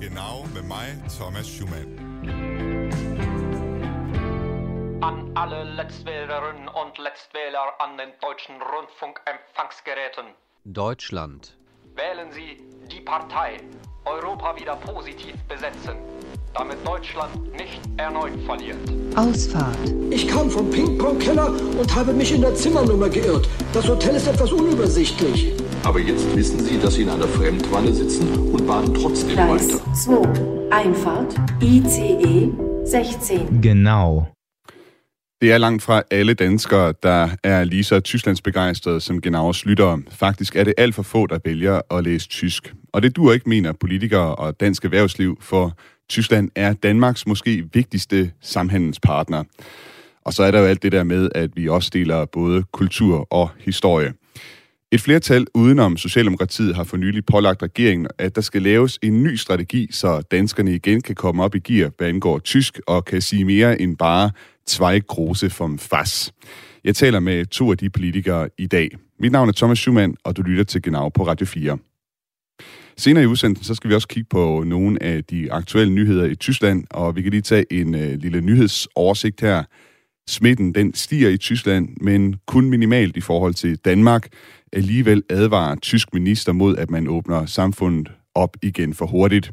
Genau med mig, Thomas Schumann. An alle Letztwählerinnen und Letztwähler an den deutschen Rundfunkempfangsgeräten. Deutschland. Wählen Sie die Partei Europa wieder positiv besetzen, damit Deutschland nicht erneut verliert. Ausfahrt. Ich kam vom Ping-Pong-Keller und habe mich in der Zimmernummer geirrt. Das Hotel ist etwas unübersichtlich. Aber jetzt wissen Sie, dass Sie in einer Fremdwanne sitzen und baden trotzdem Gleis weiter. 2. Einfahrt ICE 16. Genau. Det er langt fra alle danskere, der er lige så Tysklands begejstrede som Genaus lyttere. Faktisk er det alt for få, der vælger at læse tysk. Og det dur ikke, mener politikere og dansk erhvervsliv, for Tyskland er Danmarks måske vigtigste samhandelspartner. Og så er der jo alt det der med, at vi også deler både kultur og historie. Et flertal udenom Socialdemokratiet har for nylig pålagt regeringen, at der skal laves en ny strategi, så danskerne igen kan komme op i gear, hvad angår tysk, og kan sige mere end bare zwei große vom Fass. Jeg taler med to af de politikere i dag. Mit navn er Thomas Schumann, og du lytter til Genau på Radio 4. Senere i udsendelsen, så skal vi også kigge på nogle af de aktuelle nyheder i Tyskland, og vi kan lige tage en øh, lille nyhedsoversigt her. Smitten den stiger i Tyskland, men kun minimalt i forhold til Danmark. Alligevel advarer tysk minister mod, at man åbner samfundet op igen for hurtigt.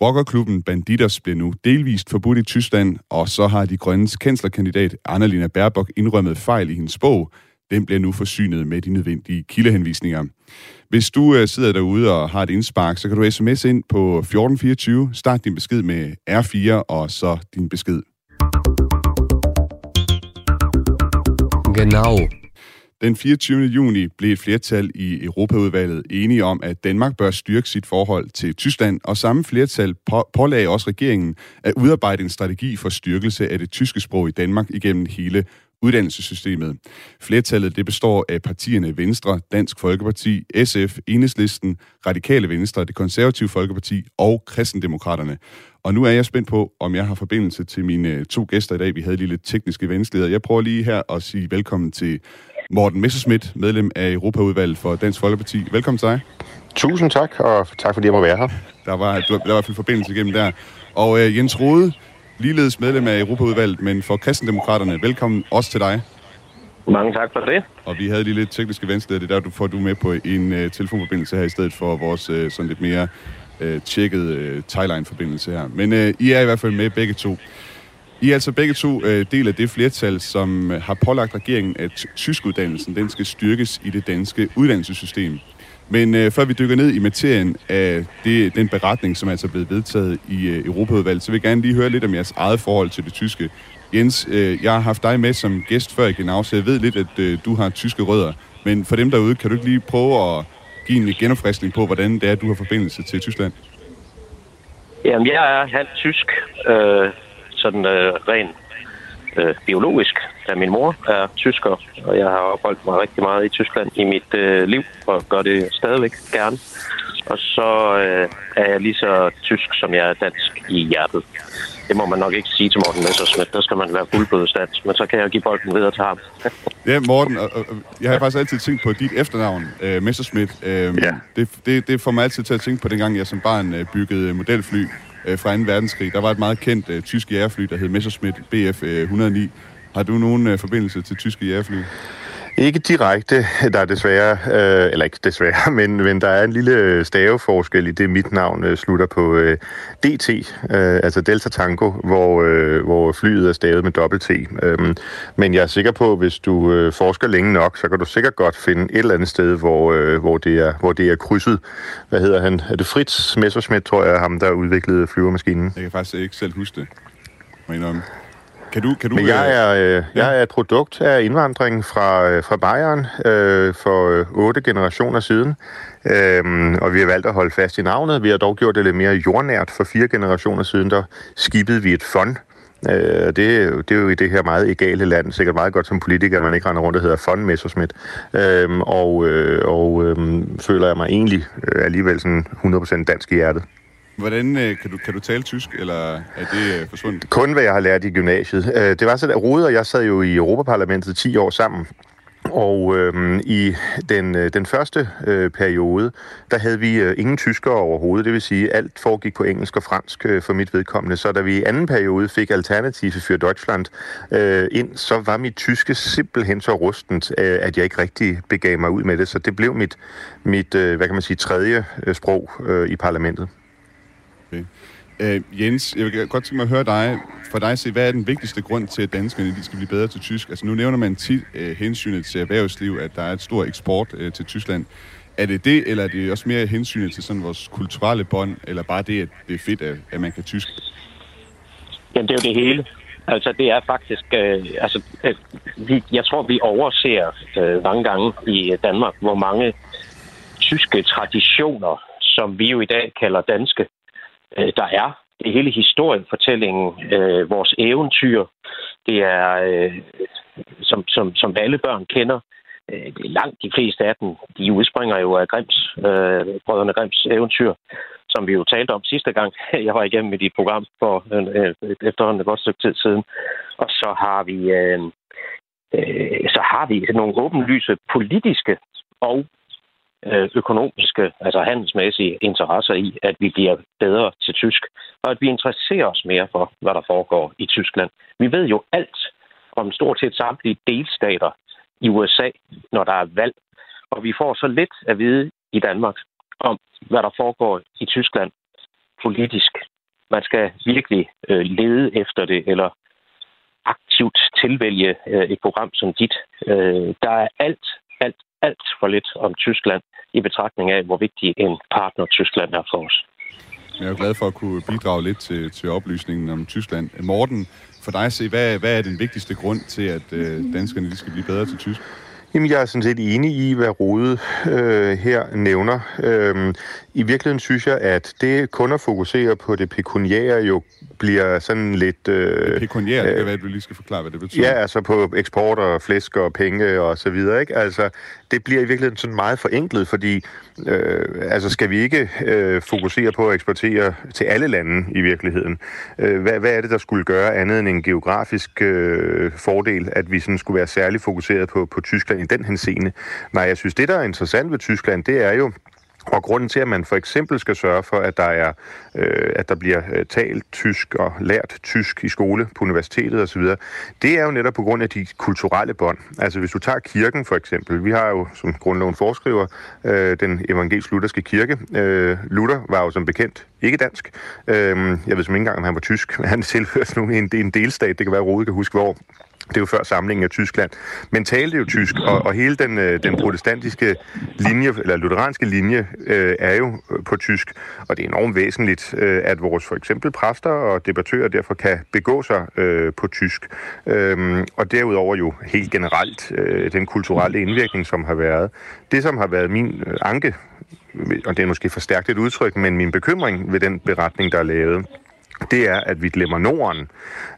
Rockerklubben Banditers bliver nu delvist forbudt i Tyskland, og så har de grønnes kanslerkandidat Annalena Baerbock indrømmet fejl i hendes bog. Den bliver nu forsynet med de nødvendige kildehenvisninger. Hvis du øh, sidder derude og har et indspark, så kan du sms ind på 1424. Start din besked med R4 og så din besked. Genau. Den 24. juni blev et flertal i Europaudvalget enige om, at Danmark bør styrke sit forhold til Tyskland, og samme flertal på- pålagde også regeringen at udarbejde en strategi for styrkelse af det tyske sprog i Danmark igennem hele uddannelsessystemet. Flertallet det består af partierne Venstre, Dansk Folkeparti, SF, Enhedslisten, Radikale Venstre, Det Konservative Folkeparti og Kristendemokraterne. Og nu er jeg spændt på, om jeg har forbindelse til mine to gæster i dag. Vi havde lige lidt tekniske vanskeligheder. Jeg prøver lige her at sige velkommen til Morten Messerschmidt, medlem af Europaudvalget for Dansk Folkeparti. Velkommen til dig. Tusind tak, og tak fordi jeg må være her. Der var, der var i hvert fald forbindelse igennem der. Og øh, Jens Rode, ligeledes medlem af Europaudvalget, men for Kristendemokraterne. Velkommen også til dig. Mange tak for det. Og vi havde lige lidt tekniske vanskeligheder. Det er der, du får du med på en øh, telefonforbindelse her, i stedet for vores øh, sådan lidt mere øh, tjekkede øh, Thailand-forbindelse her. Men øh, I er i hvert fald med begge to. I er altså begge to øh, del af det flertal, som øh, har pålagt regeringen, at tyskuddannelsen den skal styrkes i det danske uddannelsessystem. Men øh, før vi dykker ned i materien af det, den beretning, som er altså blevet vedtaget i øh, Europaudvalget, så vil jeg gerne lige høre lidt om jeres eget forhold til det tyske. Jens, øh, jeg har haft dig med som gæst før i Genau, så jeg ved lidt, at øh, du har tyske rødder. Men for dem derude, kan du ikke lige prøve at give en genopfriskning på, hvordan det er, at du har forbindelse til Tyskland? Jamen, jeg er halvt tysk, øh, sådan øh, ren øh, biologisk, da min mor er tysker, og jeg har opholdt mig rigtig meget i Tyskland i mit øh, liv, og gør det stadigvæk gerne. Og så øh, er jeg lige så tysk, som jeg er dansk i hjertet. Det må man nok ikke sige til Morten Messersmith. Der skal man være fuldblods dansk, men så kan jeg give bolden videre til ham. Ja, Morten, og, og, jeg har faktisk altid tænkt på dit efternavn, øh, Messerschmidt. Øh, Ja. det, det, det får mig altid til at tænke på dengang, jeg som barn øh, byggede modelfly øh, fra 2. verdenskrig. Der var et meget kendt øh, tysk jægerfly, der hed Messerschmitt Bf øh, 109. Har du nogen øh, forbindelse til tyske jægerfly? Ikke direkte, der er desværre, øh, eller ikke desværre, men, men der er en lille staveforskel i det, mit navn øh, slutter på øh, DT, øh, altså Delta Tango, hvor, øh, hvor flyet er stavet med dobbelt T. Øhm, men jeg er sikker på, hvis du øh, forsker længe nok, så kan du sikkert godt finde et eller andet sted, hvor, øh, hvor, det, er, hvor det er krydset. Hvad hedder han? Er det Fritz Messerschmidt, tror jeg, ham der udviklede flyvermaskinen? Jeg kan faktisk ikke selv huske det. indrømme. Kan du, kan du, Men jeg øh, er, øh, jeg er et produkt af indvandring fra, øh, fra Bayern øh, for øh, otte generationer siden. Øhm, og vi har valgt at holde fast i navnet. Vi har dog gjort det lidt mere jordnært. For fire generationer siden, der skibede vi et fond. Øh, det, er jo- det er jo i det her meget egale land sikkert meget godt som politiker, at man ikke render rundt og hedder Fond Messerschmidt. Øhm, og øh, og øhm, føler jeg mig egentlig øh, alligevel sådan 100% dansk i hjertet. Hvordan øh, kan, du, kan du tale tysk, eller er det øh, forsvundet? Kun hvad jeg har lært i gymnasiet. Øh, Det var sådan, at Rode og jeg sad jo i Europaparlamentet 10 år sammen. Og øh, i den, øh, den første øh, periode, der havde vi øh, ingen tyskere overhovedet. Det vil sige, alt foregik på engelsk og fransk øh, for mit vedkommende. Så da vi i anden periode fik Alternative für Deutschland øh, ind, så var mit tyske simpelthen så rustent, øh, at jeg ikke rigtig begav mig ud med det. Så det blev mit, mit øh, hvad kan man sige, tredje øh, sprog øh, i parlamentet. Okay. Øh, Jens, jeg vil godt tænke mig at høre dig, for dig se, hvad er den vigtigste grund til, at danskerne de skal blive bedre til tysk? Altså nu nævner man tit øh, hensynet til erhvervsliv, at der er et stort eksport øh, til Tyskland. Er det det, eller er det også mere hensynet til sådan vores kulturelle bånd, eller bare det, at det er fedt, at, at man kan tysk? Jamen, det er jo det hele. Altså, det er faktisk... Øh, altså, øh, vi, jeg tror, vi overser øh, mange gange i Danmark, hvor mange tyske traditioner, som vi jo i dag kalder danske, øh, der er. Det hele historiefortællingen, øh, vores eventyr, det er, øh, som, som, som alle børn kender, øh, langt de fleste af dem, de udspringer jo af Grims, øh, brødrene Grims eventyr, som vi jo talte om sidste gang, jeg var igennem i dit program for øh, efterhånden et godt stykke tid siden. Og så har vi, øh, øh, så har vi nogle åbenlyse politiske og Øh, økonomiske, altså handelsmæssige interesser i, at vi bliver bedre til tysk, og at vi interesserer os mere for, hvad der foregår i Tyskland. Vi ved jo alt om stort set samtlige delstater i USA, når der er valg, og vi får så lidt at vide i Danmark om, hvad der foregår i Tyskland politisk. Man skal virkelig øh, lede efter det, eller aktivt tilvælge øh, et program som dit. Øh, der er alt, alt, alt for lidt om Tyskland i betragtning af, hvor vigtig en partner Tyskland er for os. Jeg er glad for at kunne bidrage lidt til, til oplysningen om Tyskland. Morten, for dig at se, hvad, hvad er den vigtigste grund til, at øh, danskerne de skal blive bedre til tysk? Jamen, jeg er sådan set enig i, hvad Rode øh, her nævner. Øhm, I virkeligheden synes jeg, at det kun at fokusere på det pekuniære jo bliver sådan lidt... Øh, det pekuniære, øh, det kan være, at du lige skal forklare, hvad det betyder. Ja, altså på eksport og flæsk og penge og så videre, ikke? Altså, det bliver i virkeligheden sådan meget forenklet, fordi øh, altså skal vi ikke øh, fokusere på at eksportere til alle lande i virkeligheden? Øh, hvad, hvad er det, der skulle gøre andet end en geografisk øh, fordel, at vi sådan skulle være særligt fokuseret på, på Tyskland i den henseende? Nej, jeg synes, det, der er interessant ved Tyskland, det er jo, og grunden til, at man for eksempel skal sørge for, at der er, øh, at der bliver øh, talt tysk og lært tysk i skole, på universitetet osv., det er jo netop på grund af de kulturelle bånd. Altså hvis du tager kirken for eksempel, vi har jo, som grundloven foreskriver, øh, den evangelisk-lutherske kirke. Øh, Luther var jo som bekendt ikke dansk. Øh, jeg ved som ikke engang, om han var tysk. men Han tilhører nu en, en delstat, det kan være, at Rode kan huske, hvor det er jo før samlingen af Tyskland, men talte jo tysk, og, og hele den, øh, den protestantiske linje, eller lutheranske linje, øh, er jo øh, på tysk, og det er enormt væsentligt, øh, at vores for eksempel præster og debattører derfor kan begå sig øh, på tysk. Øhm, og derudover jo helt generelt øh, den kulturelle indvirkning, som har været. Det, som har været min øh, anke, og det er måske forstærkt et udtryk, men min bekymring ved den beretning, der er lavet, det er, at vi glemmer Norden.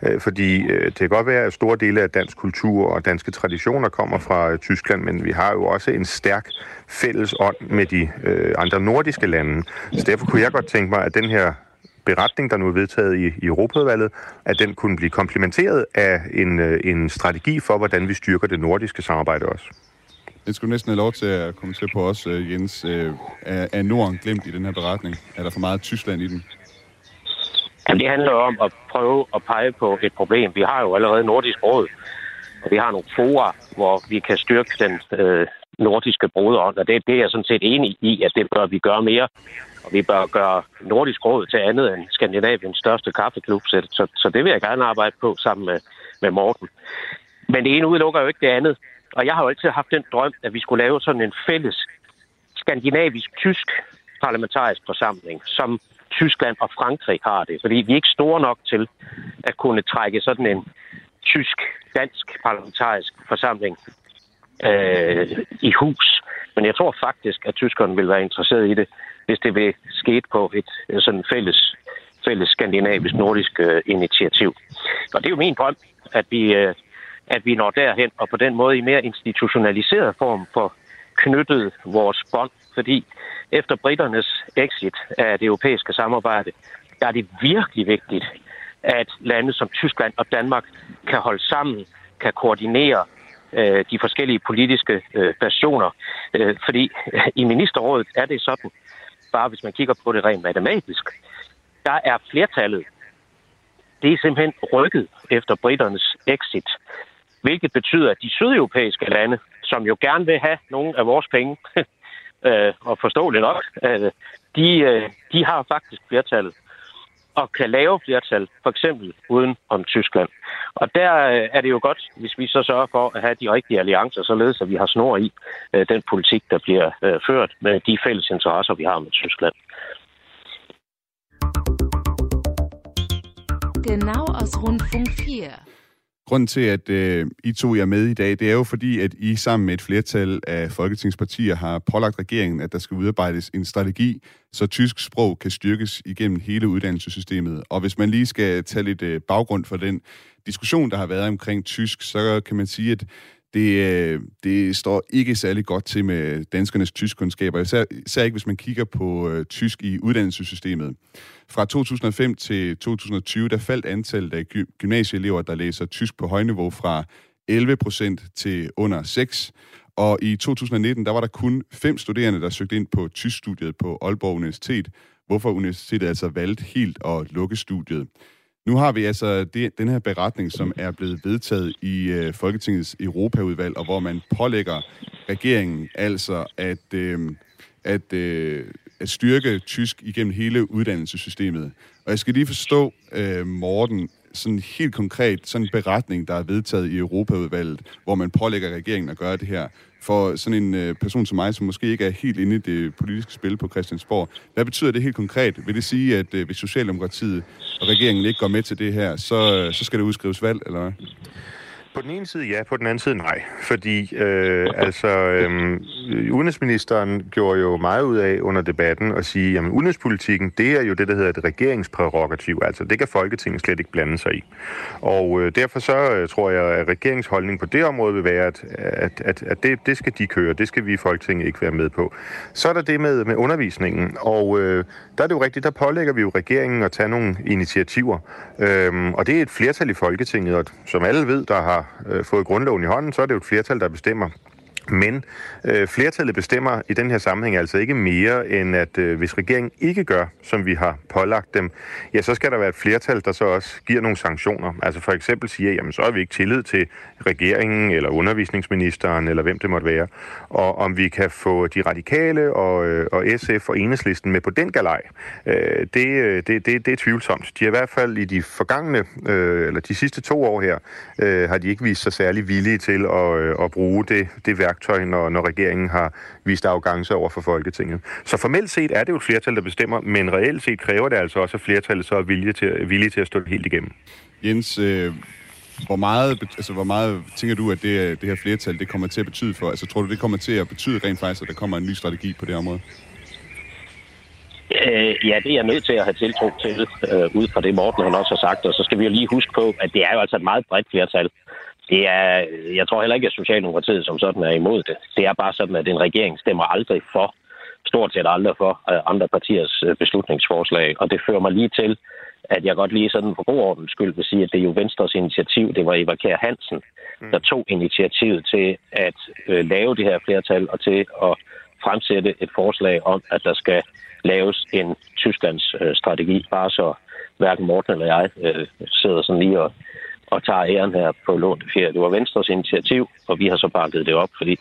Øh, fordi øh, det kan godt være, at store dele af dansk kultur og danske traditioner kommer fra øh, Tyskland, men vi har jo også en stærk fælles ånd med de andre nordiske lande. Så derfor kunne jeg godt tænke mig, at den her beretning, der nu er vedtaget i, i Europaudvalget, at den kunne blive komplementeret af en, en strategi for, hvordan vi styrker det nordiske samarbejde også. Jeg skulle næsten have lov til at komme til på os, Jens. Er Norden glemt i den her beretning? Er der for meget Tyskland i den? Jamen, det handler om at prøve at pege på et problem. Vi har jo allerede Nordisk Råd, og vi har nogle fora, hvor vi kan styrke den øh, nordiske broderånd, og det, det er jeg sådan set enig i, at det bør vi gøre mere. Og vi bør gøre Nordisk Råd til andet end Skandinaviens største kaffeklub, så, så, så det vil jeg gerne arbejde på sammen med, med Morten. Men det ene udelukker jo ikke det andet. Og jeg har jo altid haft den drøm, at vi skulle lave sådan en fælles skandinavisk-tysk parlamentarisk forsamling, som Tyskland og Frankrig har det, fordi vi er ikke store nok til at kunne trække sådan en tysk-dansk parlamentarisk forsamling øh, i hus. Men jeg tror faktisk, at tyskerne vil være interesseret i det, hvis det vil ske på et øh, sådan fælles, fælles skandinavisk-nordisk øh, initiativ. Og det er jo min drøm, at vi, øh, at vi når derhen, og på den måde i mere institutionaliseret form for knyttet vores bånd, fordi efter britternes exit af det europæiske samarbejde, der er det virkelig vigtigt, at lande som Tyskland og Danmark kan holde sammen, kan koordinere øh, de forskellige politiske øh, personer. Øh, fordi øh, i ministerrådet er det sådan, bare hvis man kigger på det rent matematisk, der er flertallet, det er simpelthen rykket efter britternes exit. Hvilket betyder, at de sydeuropæiske lande, som jo gerne vil have nogle af vores penge, øh, og forståeligt nok, øh, de, øh, de har faktisk flertallet og kan lave flertal, for eksempel uden om Tyskland. Og der øh, er det jo godt, hvis vi så sørger for at have de rigtige alliancer, således at vi har snor i øh, den politik, der bliver øh, ført med de fælles interesser, vi har med Tyskland. Genau aus Rundfunk 4. Grunden til, at øh, I to er med i dag, det er jo fordi, at I sammen med et flertal af folketingspartier har pålagt regeringen, at der skal udarbejdes en strategi, så tysk sprog kan styrkes igennem hele uddannelsessystemet. Og hvis man lige skal tage lidt øh, baggrund for den diskussion, der har været omkring tysk, så kan man sige, at det, øh, det står ikke særlig godt til med danskernes tyskkundskaber, især, især ikke hvis man kigger på øh, tysk i uddannelsessystemet. Fra 2005 til 2020, der faldt antallet af gy- gymnasieelever, der læser tysk på højniveau fra 11 procent til under 6. Og i 2019, der var der kun fem studerende, der søgte ind på tyskstudiet på Aalborg Universitet, hvorfor universitetet altså valgte helt at lukke studiet. Nu har vi altså det, den her beretning, som er blevet vedtaget i øh, Folketingets Europaudvalg, og hvor man pålægger regeringen altså at, øh, at, øh, at styrke tysk igennem hele uddannelsessystemet. Og jeg skal lige forstå, øh, Morten, sådan helt konkret, sådan en beretning, der er vedtaget i Europaudvalget, hvor man pålægger regeringen at gøre det her. For sådan en øh, person som mig, som måske ikke er helt inde i det politiske spil på Christiansborg, hvad betyder det helt konkret? Vil det sige, at øh, hvis Socialdemokratiet og regeringen ikke går med til det her, så, øh, så skal det udskrives valg, eller hvad? På den ene side ja, på den anden side nej. Fordi øh, altså, øh, udenrigsministeren gjorde jo meget ud af under debatten at sige, at udenrigspolitikken, det er jo det, der hedder et regeringsprerogativ. Altså, det kan Folketinget slet ikke blande sig i. Og øh, derfor så øh, tror jeg, at regeringsholdning på det område vil være, at, at, at, at det, det skal de køre. Det skal vi i Folketinget ikke være med på. Så er der det med, med undervisningen. Og øh, der er det jo rigtigt, der pålægger vi jo regeringen at tage nogle initiativer. Øhm, og det er et flertal i Folketinget, og som alle ved, der har øh, fået grundloven i hånden, så er det jo et flertal, der bestemmer, men øh, flertallet bestemmer i den her sammenhæng altså ikke mere, end at øh, hvis regeringen ikke gør, som vi har pålagt dem, ja, så skal der være et flertal, der så også giver nogle sanktioner. Altså for eksempel siger, jamen så har vi ikke tillid til regeringen eller undervisningsministeren eller hvem det måtte være. Og om vi kan få de radikale og, øh, og SF og enhedslisten med på den galej, øh, det, øh, det, det, det er tvivlsomt. De har i hvert fald i de forgangne, øh, eller de sidste to år her, øh, har de ikke vist sig særlig villige til at, øh, at bruge det, det værk værktøj, når, når regeringen har vist arrogance over for Folketinget. Så formelt set er det jo et flertal, der bestemmer, men reelt set kræver det altså også, at flertallet så er villige til, villige til at stå helt igennem. Jens, øh, hvor meget, altså, hvor meget tænker du, at det, det her flertal det kommer til at betyde for? Altså tror du, det kommer til at betyde rent faktisk, at der kommer en ny strategi på det område? Øh, ja, det er jeg nødt til at have tiltro til, øh, ud fra det Morten han også har sagt. Og så skal vi jo lige huske på, at det er jo altså et meget bredt flertal det er, jeg tror heller ikke, at Socialdemokratiet som sådan er imod det. Det er bare sådan, at en regering stemmer aldrig for, stort set aldrig for øh, andre partiers øh, beslutningsforslag. Og det fører mig lige til, at jeg godt lige sådan for god ordens skyld vil sige, at det er jo Venstres initiativ. Det var Eva Kjær Hansen, mm. der tog initiativet til at øh, lave det her flertal og til at fremsætte et forslag om, at der skal laves en Tysklands øh, strategi, bare så hverken Morten eller jeg øh, sidder sådan lige og og tager æren her på lånt fjerde. Det var Venstres initiativ, og vi har så bakket det op, fordi,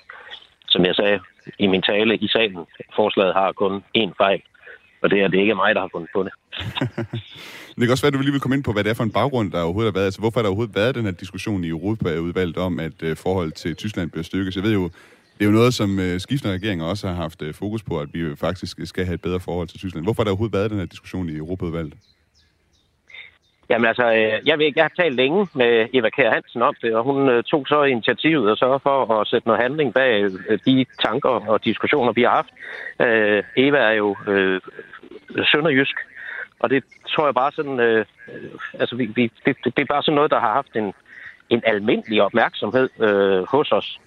som jeg sagde i min tale i salen, forslaget har kun én fejl, og det er, det ikke er mig, der har fundet på det. det kan også være, at du lige vil komme ind på, hvad det er for en baggrund, der overhovedet har været. Altså, hvorfor har der overhovedet været den her diskussion i Europaudvalget om, at øh, forholdet til Tyskland bliver styrket? Jeg ved jo, det er jo noget, som øh, skiftende regeringer også har haft øh, fokus på, at vi faktisk skal have et bedre forhold til Tyskland. Hvorfor har der overhovedet været den her diskussion i Europaudvalget? Jamen altså, øh, jeg, ved, jeg har talt længe med Eva Kjær Hansen om det, og hun øh, tog så initiativet og så for at sætte noget handling bag øh, de tanker og diskussioner, vi har haft. Øh, Eva er jo øh, sønderjysk, og det tror jeg bare sådan, øh, altså vi, vi, det, det er bare sådan noget, der har haft en, en almindelig opmærksomhed øh, hos os.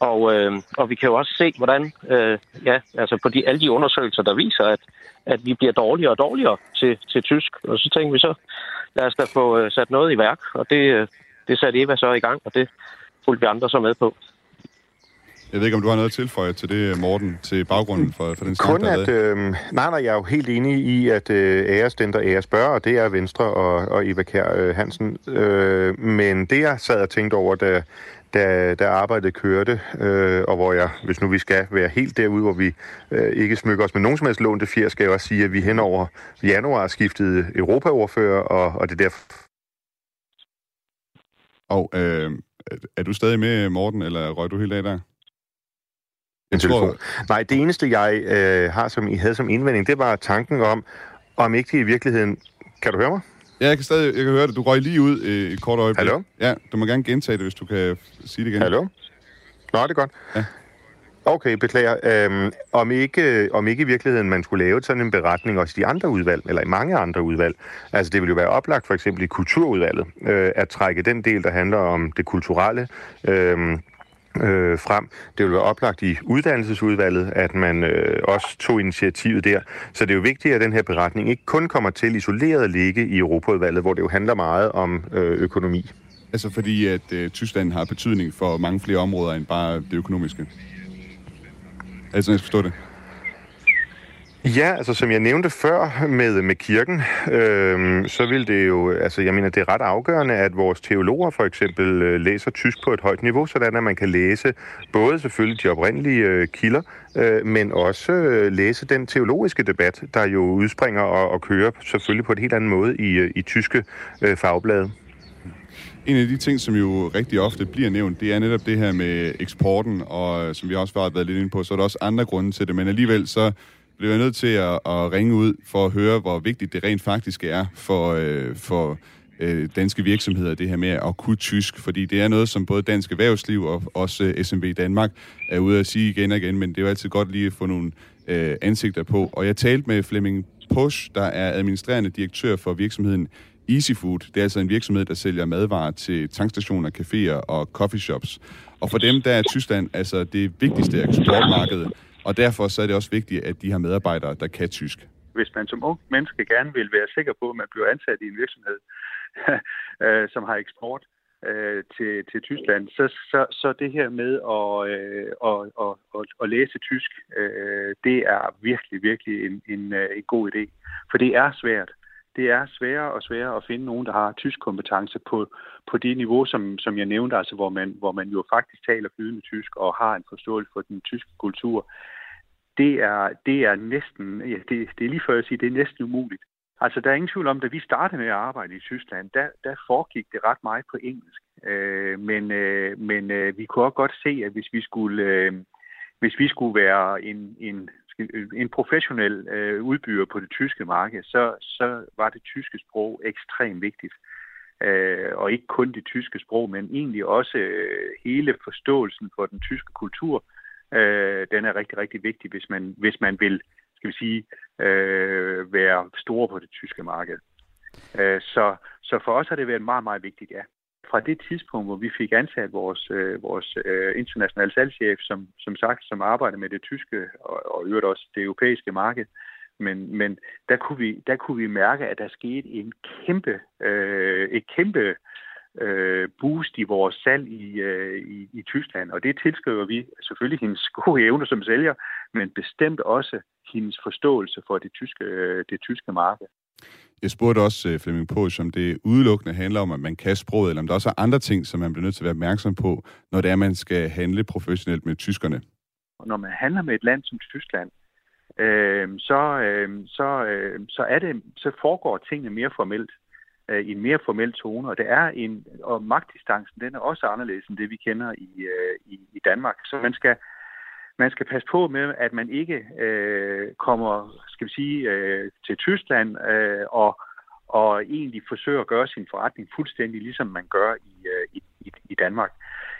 Og, øh, og vi kan jo også se, hvordan, øh, ja, altså på de, alle de undersøgelser, der viser, at, at vi bliver dårligere og dårligere til, til tysk. Og så tænker vi så, lad os da få øh, sat noget i værk, og det, øh, det satte Eva så i gang, og det fuldt vi andre så med på. Jeg ved ikke, om du har noget at tilføje til det, Morten, til baggrunden for, for den snak, Kun at, øh, nej, nej, jeg er jo helt enig i, at øh, æres den, der æres bør, og det er Venstre og, og Eva Kjær øh, Hansen. Øh, men det, jeg sad og tænkte over, da, da, da arbejdet kørte, øh, og hvor jeg, hvis nu vi skal være helt derude, hvor vi øh, ikke smykker os med nogen som helst lånte fjer, skal jeg også sige, at vi hen over januar skiftede Europaordfører, og, og det er derfor, Og øh, er du stadig med, Morten, eller røg du helt af der? tror- telefon. Nej, det eneste, jeg øh, har som, havde som indvending, det var tanken om, om ikke det i virkeligheden... Kan du høre mig? Ja, jeg kan stadig jeg kan høre det. Du røg lige ud øh, et kort øjeblik. Hallo? Ja, du må gerne gentage det, hvis du kan sige det igen. Hallo? Nå, det er godt. Ja. Okay, beklager. Øhm, om, ikke, om ikke i virkeligheden man skulle lave sådan en beretning også i de andre udvalg, eller i mange andre udvalg. Altså det ville jo være oplagt for eksempel i kulturudvalget, øh, at trække den del, der handler om det kulturelle, øh, øh, frem. Det vil være oplagt i uddannelsesudvalget, at man øh, også tog initiativet der. Så det er jo vigtigt, at den her beretning ikke kun kommer til isoleret at ligge i Europaudvalget, hvor det jo handler meget om øh, økonomi. Altså fordi, at øh, Tyskland har betydning for mange flere områder end bare det økonomiske. Altså, jeg skal forstå det? Ja, altså som jeg nævnte før med, med kirken, øh, så vil det jo, altså jeg mener, det er ret afgørende, at vores teologer for eksempel øh, læser tysk på et højt niveau, sådan at man kan læse både selvfølgelig de oprindelige øh, kilder, øh, men også øh, læse den teologiske debat, der jo udspringer og, og kører selvfølgelig på et helt andet måde i, øh, i tyske øh, fagblade. En af de ting, som jo rigtig ofte bliver nævnt, det er netop det her med eksporten, og øh, som vi også har været lidt inde på, så er der også andre grunde til det, men alligevel så blev jeg nødt til at, at ringe ud for at høre, hvor vigtigt det rent faktisk er for, øh, for øh, danske virksomheder, det her med at kunne tysk, fordi det er noget, som både dansk erhvervsliv og også øh, SMB Danmark er ude at sige igen og igen, men det er jo altid godt lige at få nogle øh, ansigter på. Og jeg talte med Flemming Pusch, der er administrerende direktør for virksomheden Easy Food. Det er altså en virksomhed, der sælger madvarer til tankstationer, caféer og coffeeshops. Og for dem, der er Tyskland altså det vigtigste eksportmarked, og derfor så er det også vigtigt, at de har medarbejdere, der kan tysk. Hvis man som ung menneske gerne vil være sikker på, at man bliver ansat i en virksomhed, øh, som har eksport øh, til, til Tyskland, så, så, så det her med at, øh, at, at, at, at læse tysk, øh, det er virkelig, virkelig en, en, øh, en god idé. For det er svært. Det er sværere og sværere at finde nogen, der har tysk kompetence på, på det niveau, som, som jeg nævnte, altså hvor man, hvor man jo faktisk taler flydende tysk og har en forståelse for den tyske kultur. Det er, det er næsten, ja, det, det er lige før jeg siger, det er næsten umuligt. Altså, der er ingen tvivl om, da vi startede med at arbejde i Tyskland, der, der foregik det ret meget på engelsk. Øh, men øh, men øh, vi kunne også godt se, at hvis vi skulle, øh, hvis vi skulle være en, en, Øh, en professionel øh, udbyder på det tyske marked, så, så var det tyske sprog ekstremt vigtigt. Øh, og ikke kun det tyske sprog, men egentlig også øh, hele forståelsen for den tyske kultur. Øh, den er rigtig, rigtig vigtig, hvis man, hvis man vil skal vi sige, øh, være store på det tyske marked. Øh, så, så for os har det været meget, meget vigtigt, ja. Fra det tidspunkt, hvor vi fik ansat vores, øh, vores øh, internationale salgschef, som, som sagt, som arbejder med det tyske og, og øvrigt også det europæiske marked, men, men der, kunne vi, der kunne vi mærke, at der skete en kæmpe, øh, et kæmpe øh, boost i vores salg i, øh, i, i Tyskland. Og det tilskriver vi selvfølgelig hendes gode evner som sælger, men bestemt også hendes forståelse for det tyske, øh, det tyske marked. Jeg spurgte også øh, Flemming på, om det udelukkende handler om, at man kan sproget, eller om der også er andre ting, som man bliver nødt til at være opmærksom på, når det er, at man skal handle professionelt med tyskerne. Når man handler med et land som Tyskland, øh, så, øh, så, øh, så, er det, så foregår tingene mere formelt øh, i en mere formel tone, og det er en, og magtdistancen, den er også anderledes end det, vi kender i, øh, i, i Danmark. Så man skal, man skal passe på med, at man ikke øh, kommer, skal vi sige, øh, til Tyskland øh, og, og egentlig forsøger at gøre sin forretning fuldstændig ligesom man gør i, øh, i, i Danmark.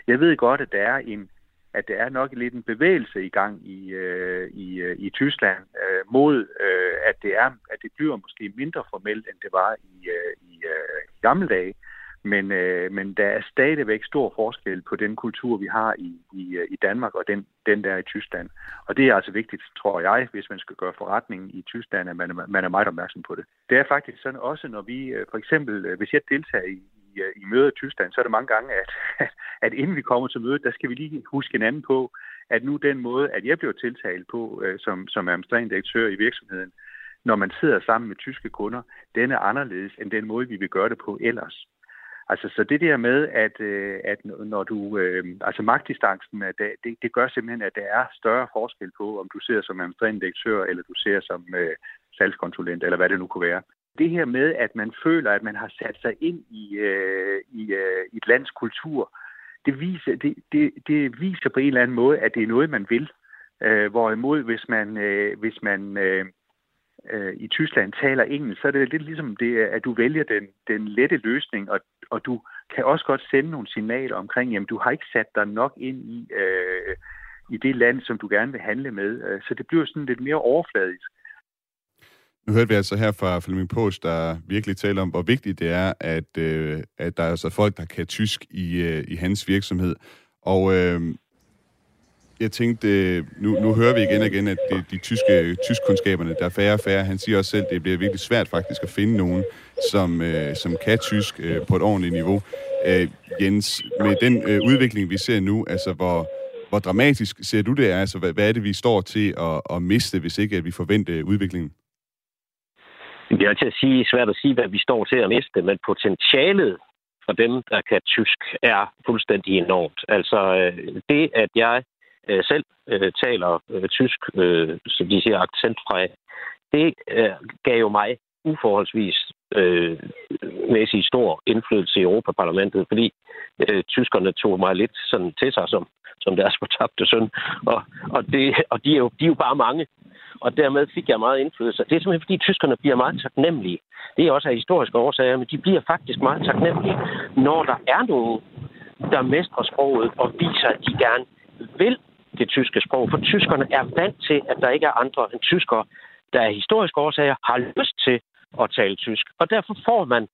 Jeg ved godt, at der er en at der er nok lidt en bevægelse i gang i, øh, i, øh, i Tyskland øh, mod, øh, at det er at det bliver måske mindre formelt, end det var i, øh, i øh, gamle dage. Men, øh, men der er stadigvæk stor forskel på den kultur, vi har i, i, øh, i Danmark, og den, den der i Tyskland. Og det er altså vigtigt, tror jeg, hvis man skal gøre forretning i Tyskland, at man, man er meget opmærksom på det. Det er faktisk sådan også, når vi, øh, for eksempel, øh, hvis jeg deltager i, i, i møder i Tyskland, så er det mange gange, at, at inden vi kommer til mødet, der skal vi lige huske hinanden på, at nu den måde, at jeg bliver tiltalt på øh, som, som administrerende direktør i virksomheden, når man sidder sammen med tyske kunder, den er anderledes end den måde, vi vil gøre det på ellers. Altså, så det der med, at, øh, at når du... Øh, altså, magtdistancen, det, det gør simpelthen, at der er større forskel på, om du ser som administrerende direktør, eller du ser som øh, salgskonsulent, eller hvad det nu kunne være. Det her med, at man føler, at man har sat sig ind i, øh, i, øh, i et lands kultur, det viser, det, det, det viser på en eller anden måde, at det er noget, man vil. Øh, hvorimod, hvis man, øh, hvis man øh, øh, i Tyskland taler engelsk, så er det lidt ligesom det, at du vælger den, den lette løsning, og, og du kan også godt sende nogle signaler omkring, jamen du har ikke sat dig nok ind i, øh, i det land, som du gerne vil handle med. Øh, så det bliver sådan lidt mere overfladisk. Nu hørte vi altså her fra Flemming Post, der virkelig taler om, hvor vigtigt det er, at, øh, at der er altså folk, der kan tysk i, øh, i hans virksomhed. Og øh, jeg tænkte, øh, nu, nu hører vi igen og igen, at det, de tyske tyskkundskaberne, der er færre og færre. Han siger også selv, at det bliver virkelig svært faktisk at finde nogen, som, øh, som kan tysk øh, på et ordentligt niveau. Øh, Jens, med den øh, udvikling, vi ser nu, altså hvor, hvor dramatisk ser du det er? Altså, hvad, hvad er det, vi står til at, at miste, hvis ikke at vi forventer udviklingen? Det er til at sige, svært at sige, hvad vi står til at miste, men potentialet for dem, der kan tysk, er fuldstændig enormt. Altså øh, det, at jeg øh, selv øh, taler øh, tysk, øh, som de siger, accentfri, det øh, gav jo mig uforholdsvis øh, mæssig stor indflydelse i Europaparlamentet, fordi øh, tyskerne tog mig lidt sådan til sig som, som deres fortabte søn. Og, og, det, og de, er jo, de er jo bare mange. Og dermed fik jeg meget indflydelse. Det er simpelthen, fordi tyskerne bliver meget taknemmelige. Det er også af historiske årsager, men de bliver faktisk meget taknemmelige, når der er nogen, der mestrer sproget og viser, at de gerne vil det tyske sprog. For tyskerne er vant til, at der ikke er andre end tyskere, der af historiske årsager har lyst til at tale tysk. Og derfor får man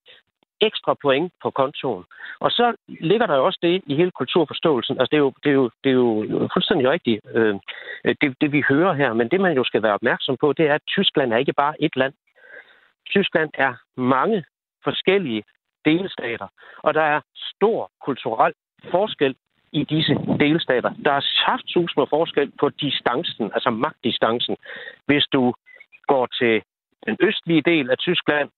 ekstra point på kontoen. Og så ligger der jo også det i hele kulturforståelsen. Altså, det er jo, det er jo, det er jo fuldstændig rigtigt, øh, det, det vi hører her. Men det, man jo skal være opmærksom på, det er, at Tyskland er ikke bare et land. Tyskland er mange forskellige delstater, og der er stor kulturel forskel i disse delstater. Der er saftsus med forskel på distancen, altså magtdistancen. Hvis du går til den østlige del af Tyskland,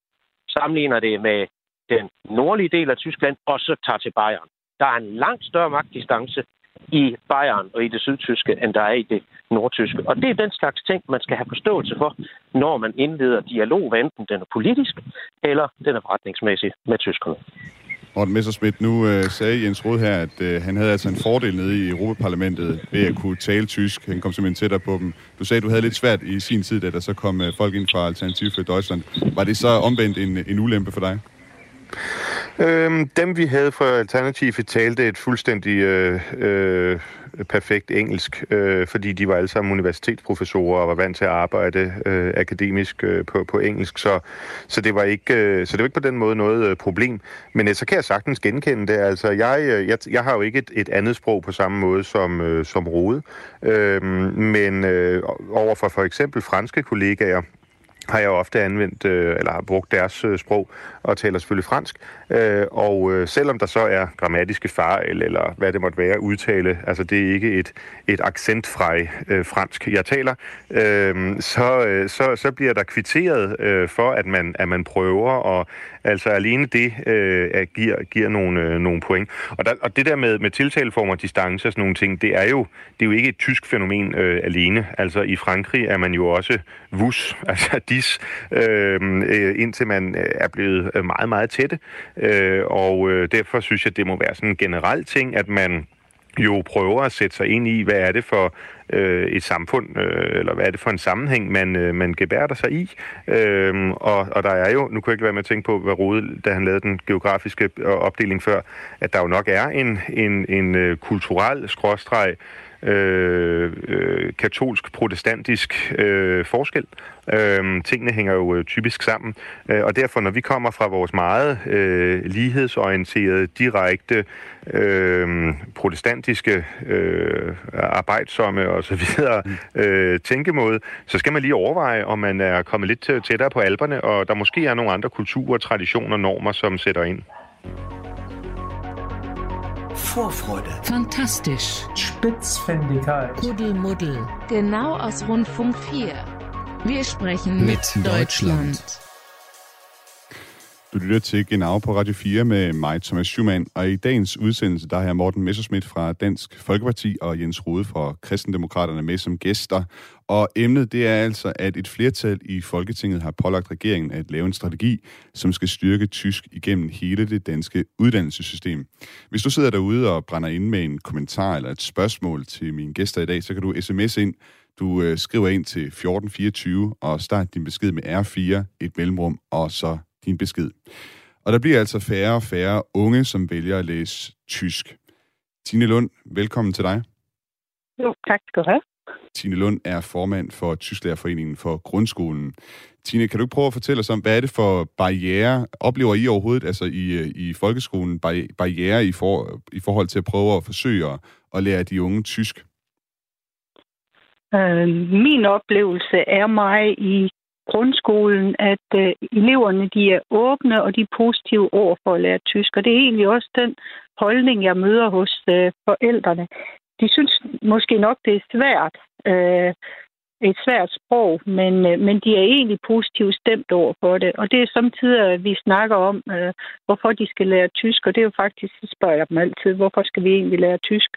sammenligner det med den nordlige del af Tyskland, og så tager til Bayern. Der er en langt større magtdistance i Bayern og i det sydtyske, end der er i det nordtyske. Og det er den slags ting, man skal have forståelse for, når man indleder dialog, hvad enten den er politisk eller den er forretningsmæssig med tyskerne. Morten Messerschmidt, nu øh, sagde Jens Rode her, at øh, han havde altså en fordel nede i Europaparlamentet ved at kunne tale tysk. Han kom simpelthen tættere på dem. Du sagde, at du havde lidt svært i sin tid, da der så kom øh, folk ind fra Alternativ for Deutschland. Var det så omvendt en, en ulempe for dig? Øhm, dem, vi havde fra Alternativet, talte et fuldstændig øh, øh, perfekt engelsk, øh, fordi de var alle sammen universitetsprofessorer og var vant til at arbejde øh, akademisk øh, på, på engelsk, så, så, det var ikke, øh, så det var ikke på den måde noget øh, problem. Men øh, så kan jeg sagtens genkende det. Altså, jeg, øh, jeg, jeg har jo ikke et, et andet sprog på samme måde som, øh, som Rode, øh, men øh, overfor for eksempel franske kollegaer, har jeg ofte anvendt, øh, eller har brugt deres øh, sprog, og taler selvfølgelig fransk. Øh, og øh, selvom der så er grammatiske fejl, eller hvad det måtte være, udtale, altså det er ikke et, et accentfrej øh, fransk, jeg taler, øh, så, øh, så, så bliver der kvitteret øh, for, at man, at man prøver, og altså alene det øh, giver, giver nogle, øh, nogle point. Og, der, og det der med, med tiltaleformer, distance og sådan nogle ting, det er jo, det er jo ikke et tysk fænomen øh, alene. Altså i Frankrig er man jo også vus, altså dis, øhm, øh, indtil man øh, er blevet øh, meget, meget tætte. Øh, og øh, derfor synes jeg, det må være sådan en generel ting, at man jo prøver at sætte sig ind i, hvad er det for øh, et samfund, øh, eller hvad er det for en sammenhæng, man, øh, man gebærder sig i. Øh, og, og der er jo, nu kunne jeg ikke være med at tænke på, hvad Rode, da han lavede den geografiske øh, opdeling før, at der jo nok er en, en, en kulturel skråstreg, øh, øh, katolsk-protestantisk øh, forskel. Øh, tingene hænger jo øh, typisk sammen, øh, og derfor når vi kommer fra vores meget øh, lighedsorienterede, direkte øh, protestantiske, øh, arbejdsomme og så videre øh, tænkemåde, så skal man lige overveje, om man er kommet lidt tættere på alberne, og der måske er nogle andre kulturer, traditioner, normer, som sætter ind. Vorfreude. Fantastisch. Spitzfindigkeit. Kuddelmuddel. Genau aus Rundfunk 4. Wir sprechen mit Deutschland. Du lytter til Genau på Radio 4 med mig, Thomas Schumann, og i dagens udsendelse, der har jeg Morten Messerschmidt fra Dansk Folkeparti og Jens Rode fra Kristendemokraterne med som gæster. Og emnet det er altså, at et flertal i Folketinget har pålagt regeringen at lave en strategi, som skal styrke tysk igennem hele det danske uddannelsessystem. Hvis du sidder derude og brænder ind med en kommentar eller et spørgsmål til mine gæster i dag, så kan du sms ind. Du øh, skriver ind til 1424 og start din besked med R4, et mellemrum og så din besked. Og der bliver altså færre og færre unge, som vælger at læse tysk. Tine Lund, velkommen til dig. Jo, tak skal du have. Tine Lund er formand for Tysklærerforeningen for Grundskolen. Tine, kan du prøve at fortælle os om, hvad er det for barriere, oplever I overhovedet, altså i, i folkeskolen, barriere i, for, i forhold til at prøve at forsøge at, at lære de unge tysk? Øh, min oplevelse er mig i grundskolen, at øh, eleverne de er åbne og de er positive over for at lære tysk. Og det er egentlig også den holdning, jeg møder hos øh, forældrene. De synes måske nok, det er svært, øh, et svært sprog, men, øh, men de er egentlig positivt stemt over for det. Og det er samtidig, at vi snakker om, øh, hvorfor de skal lære tysk, og det er jo faktisk, så spørger jeg dem altid, hvorfor skal vi egentlig lære tysk?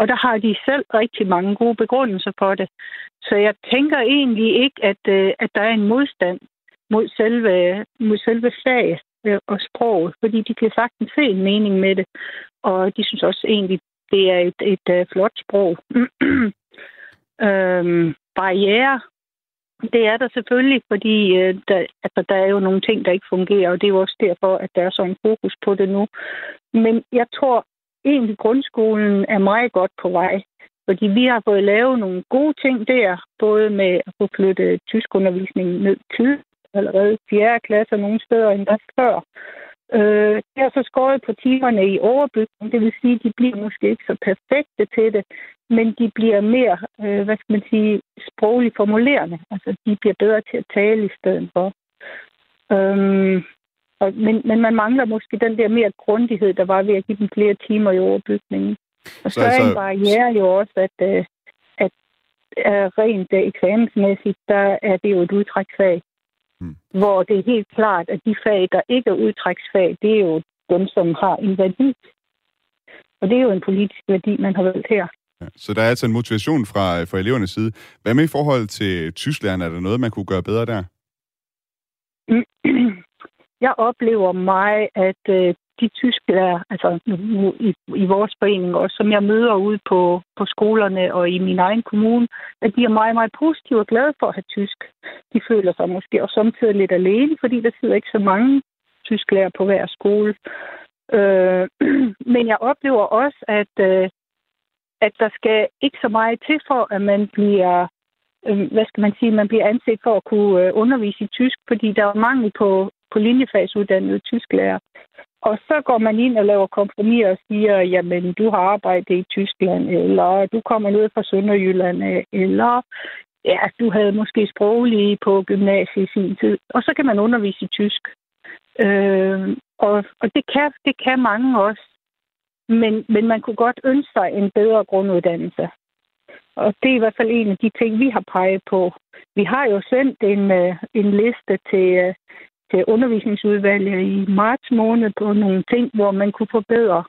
Og der har de selv rigtig mange gode begrundelser for det. Så jeg tænker egentlig ikke, at, øh, at der er en modstand mod selve, mod selve faget øh, og sproget, fordi de kan sagtens se en mening med det. Og de synes også egentlig, det er et, et, øh, flot sprog. øhm, barriere, det er der selvfølgelig, fordi øh, der, altså, der er jo nogle ting, der ikke fungerer, og det er jo også derfor, at der er sådan en fokus på det nu. Men jeg tror egentlig, grundskolen er meget godt på vej. Fordi vi har fået lavet nogle gode ting der, både med at få flyttet tyskundervisningen ned til allerede 4. klasse og nogle steder endda før. Øh, det har så skåret på timerne i overbygning, det vil sige, at de bliver måske ikke så perfekte til det, men de bliver mere, øh, hvad skal man sige, sprogligt formulerende. Altså, de bliver bedre til at tale i stedet for. Øhm, og, men, men man mangler måske den der mere grundighed, der var ved at give dem flere timer i overbygningen. Og så, så altså... er en barriere jo også, at, øh, at, at rent øh, eksamensmæssigt, der er det jo et udtræksfag. Hmm. Hvor det er helt klart, at de fag, der ikke er udtræksfag, det er jo dem, som har en værdi. Og det er jo en politisk værdi, man har valgt her. Ja, så der er altså en motivation fra, fra elevernes side. Hvad med i forhold til tysklærerne? Er der noget, man kunne gøre bedre der? Jeg oplever mig, at øh, de tyskere, altså nu, i, i vores forening også, som jeg møder ude på, på skolerne og i min egen kommune, at de er meget, meget positive og glade for at have tysk. De føler sig måske også samtidig lidt alene, fordi der sidder ikke så mange tysklærer på hver skole. Øh, men jeg oplever også, at, øh, at der skal ikke så meget til for, at man bliver øh, hvad skal man sige, man bliver anset for at kunne øh, undervise i tysk, fordi der er mangel på, på linjefagsuddannede tysklærer. Og så går man ind og laver kompromis og siger, jamen, du har arbejdet i Tyskland, eller du kommer ned fra Sønderjylland, eller ja, du havde måske sproglige på gymnasiet i sin tid. Og så kan man undervise i tysk. Øh, og og det, kan, det kan mange også. Men, men man kunne godt ønske sig en bedre grunduddannelse. Og det er i hvert fald en af de ting, vi har peget på. Vi har jo sendt en, øh, en liste til, øh, til undervisningsudvalget i marts måned på nogle ting, hvor man kunne forbedre,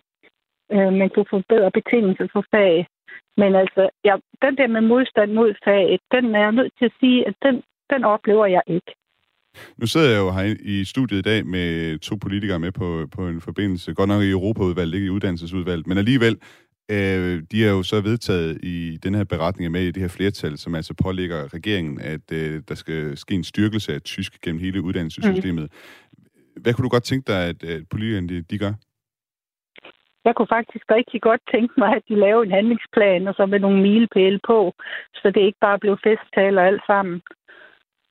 øh, man kunne forbedre betingelser for fag. Men altså, ja, den der med modstand mod faget, den er jeg nødt til at sige, at den, den oplever jeg ikke. Nu sidder jeg jo her i studiet i dag med to politikere med på, på en forbindelse, godt nok i Europaudvalget, ikke i uddannelsesudvalget, men alligevel Øh, de er jo så vedtaget i den her beretning med i det her flertal, som altså pålægger regeringen, at øh, der skal ske en styrkelse af tysk gennem hele uddannelsessystemet. Mm. Hvad kunne du godt tænke dig, at, at politikerne de, de gør? Jeg kunne faktisk rigtig godt tænke mig, at de laver en handlingsplan, og så med nogle milepæle på, så det ikke bare blev festtaler alt sammen.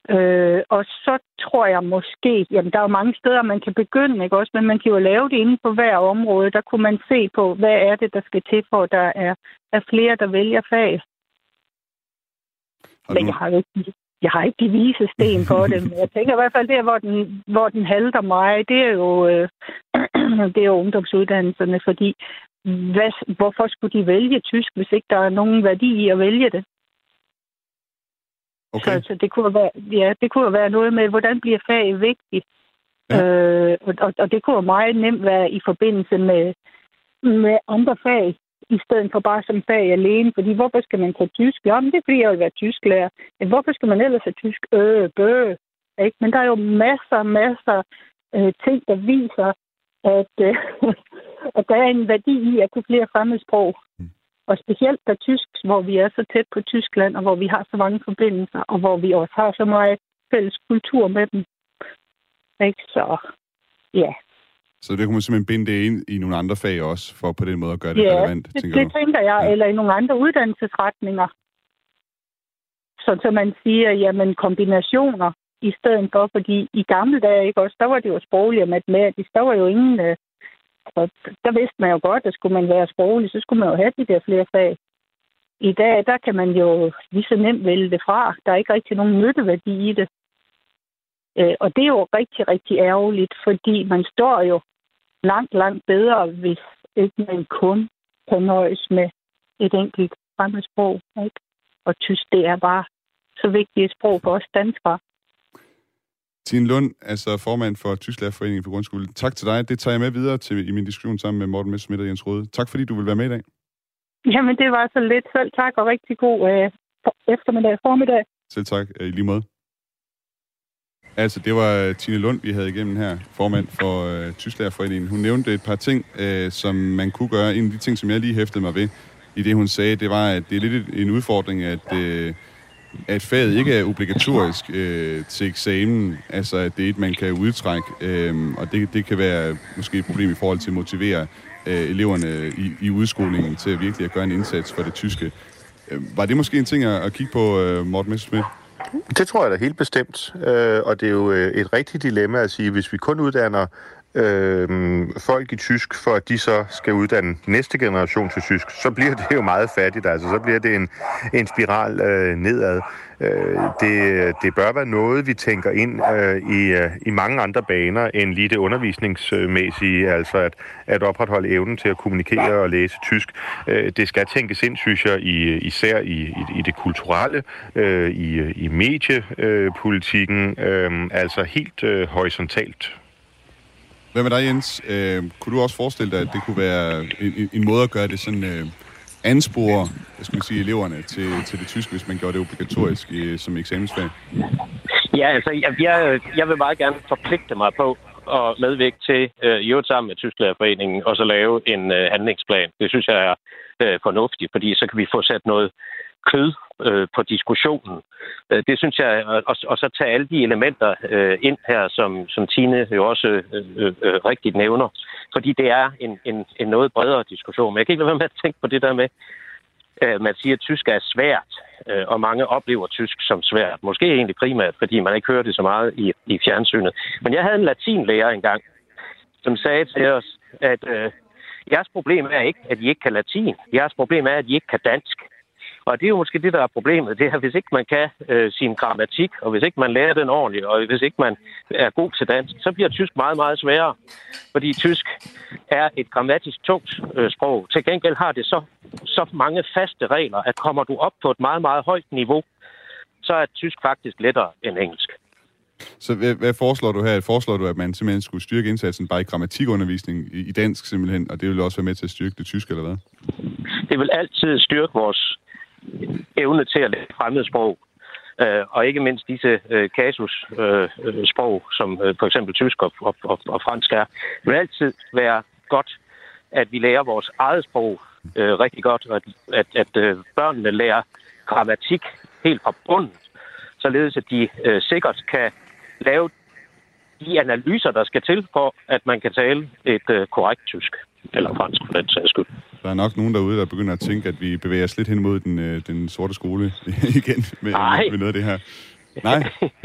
Øh, og så tror jeg måske, jamen der er jo mange steder, man kan begynde, ikke også? Men man kan jo lave det inden på hver område. Der kunne man se på, hvad er det, der skal til for, at der er, er flere, der vælger fag. Men jeg har jo ikke jeg har ikke de vise sten på det, men jeg tænker i hvert fald der, hvor den, hvor den halter mig, det er jo, øh, det er jo ungdomsuddannelserne, fordi hvad, hvorfor skulle de vælge tysk, hvis ikke der er nogen værdi i at vælge det? Okay. Så, så det, kunne være, ja, det kunne være noget med, hvordan bliver faget vigtigt? Ja. Øh, og, og det kunne meget nemt være i forbindelse med, med andre fag, i stedet for bare som fag alene. Fordi hvorfor skal man tage tysk? Ja, men det er fordi, jeg vil være tysklærer. Men hvorfor skal man ellers have tysk? Øh, bø. Ikke? Men der er jo masser, masser øh, ting, der viser, at, øh, at der er en værdi i at kunne flere fremmedsprog. Mm. Og specielt der tysk, hvor vi er så tæt på Tyskland, og hvor vi har så mange forbindelser, og hvor vi også har så meget fælles kultur med dem. Ikke? Så ja, så det kunne man simpelthen binde det ind i nogle andre fag også, for på den måde at gøre det ja, relevant, det, tænker det tænker jeg, ja. eller i nogle andre uddannelsesretninger. Så, så man siger, jamen kombinationer i stedet for, fordi i gamle dage, ikke også, der var det jo sprogligt og matematisk, der var jo ingen, øh, og der vidste man jo godt, at skulle man være sproglig, så skulle man jo have de der flere fag. I dag, der kan man jo lige så nemt vælge det fra. Der er ikke rigtig nogen nytteværdi i det. Øh, og det er jo rigtig, rigtig ærgerligt, fordi man står jo langt, langt bedre, hvis ikke man kun kan nøjes med et enkelt fremmedsprog. Ikke? Og tysk, det er bare så vigtigt et sprog for os danskere. Tine Lund, altså formand for Tysklærerforeningen for Grundskole. Tak til dig. Det tager jeg med videre til i min diskussion sammen med Morten Messerschmidt og Jens Rode. Tak fordi du vil være med i dag. Jamen, det var så lidt. Selv tak og rigtig god øh, eftermiddag formiddag. Selv tak. I lige måde. Altså, det var Tine Lund, vi havde igennem her, formand for øh, Tysklærerforeningen. Hun nævnte et par ting, øh, som man kunne gøre. En af de ting, som jeg lige hæftede mig ved, i det hun sagde, det var, at det er lidt en udfordring, at, øh, at faget ikke er obligatorisk øh, til eksamen. Altså, at det er et, man kan udtrække. Øh, og det, det kan være måske et problem i forhold til at motivere øh, eleverne i, i udskolingen til at virkelig at gøre en indsats for det tyske. Øh, var det måske en ting at, at kigge på, øh, Morten Messerschmidt? Det tror jeg da helt bestemt, øh, og det er jo øh, et rigtigt dilemma at sige, hvis vi kun uddanner øh, folk i tysk, for at de så skal uddanne næste generation til tysk, så bliver det jo meget fattigt. Altså, så bliver det en, en spiral øh, nedad. Øh, det, det bør være noget, vi tænker ind øh, i, øh, i mange andre baner end lige det undervisningsmæssige, altså at, at opretholde evnen til at kommunikere og læse tysk. Øh, det skal tænkes ind, synes jeg, i, især i, i, i det kulturelle, øh, i, i mediepolitikken, øh, altså helt øh, horisontalt. Hvad med dig, Jens? Øh, kunne du også forestille dig, at det kunne være en, en måde at gøre det sådan... Øh, anspore jeg skulle sige, eleverne til, til det tyske, hvis man gjorde det obligatorisk i, som eksamensfag? Ja, altså, jeg, jeg, jeg vil meget gerne forpligte mig på at medvirke til, øh, i øvrigt sammen med Tysklærerforeningen, og så lave en øh, handlingsplan. Det synes jeg er øh, fornuftigt, fordi så kan vi få sat noget kød øh, på diskussionen. Øh, det synes jeg, og, og så tage alle de elementer øh, ind her, som, som Tine jo også øh, øh, øh, rigtigt nævner, fordi det er en, en, en noget bredere diskussion. Men jeg kan ikke lade være med at tænke på det der med, øh, man siger, at tysk er svært, øh, og mange oplever tysk som svært. Måske egentlig primært, fordi man ikke hører det så meget i, i fjernsynet. Men jeg havde en latinlærer engang, som sagde til os, at øh, jeres problem er ikke, at I ikke kan latin. Jeres problem er, at I ikke kan dansk. Og det er jo måske det, der er problemet. Det er, hvis ikke man kan øh, sin grammatik, og hvis ikke man lærer den ordentligt, og hvis ikke man er god til dansk, så bliver tysk meget, meget sværere. Fordi tysk er et grammatisk tungt øh, sprog. Til gengæld har det så, så mange faste regler, at kommer du op på et meget, meget højt niveau, så er tysk faktisk lettere end engelsk. Så hvad, hvad foreslår du her? Foreslår du, at man simpelthen skulle styrke indsatsen bare i grammatikundervisning i, i dansk simpelthen, og det vil også være med til at styrke det tyske, eller hvad? Det vil altid styrke vores evne til at lære fremmedsprog, øh, og ikke mindst disse øh, kasussprog, øh, øh som øh, for eksempel tysk og, og, og, og fransk er. Det vil altid være godt, at vi lærer vores eget sprog øh, rigtig godt, og at, at, at øh, børnene lærer grammatik helt fra bunden, således at de øh, sikkert kan lave de analyser, der skal til for, at man kan tale et øh, korrekt tysk, eller fransk for den sags skyld. Der er nok nogen derude, der begynder at tænke, at vi bevæger os lidt hen mod den, øh, den sorte skole igen med, med noget af det her. Nej,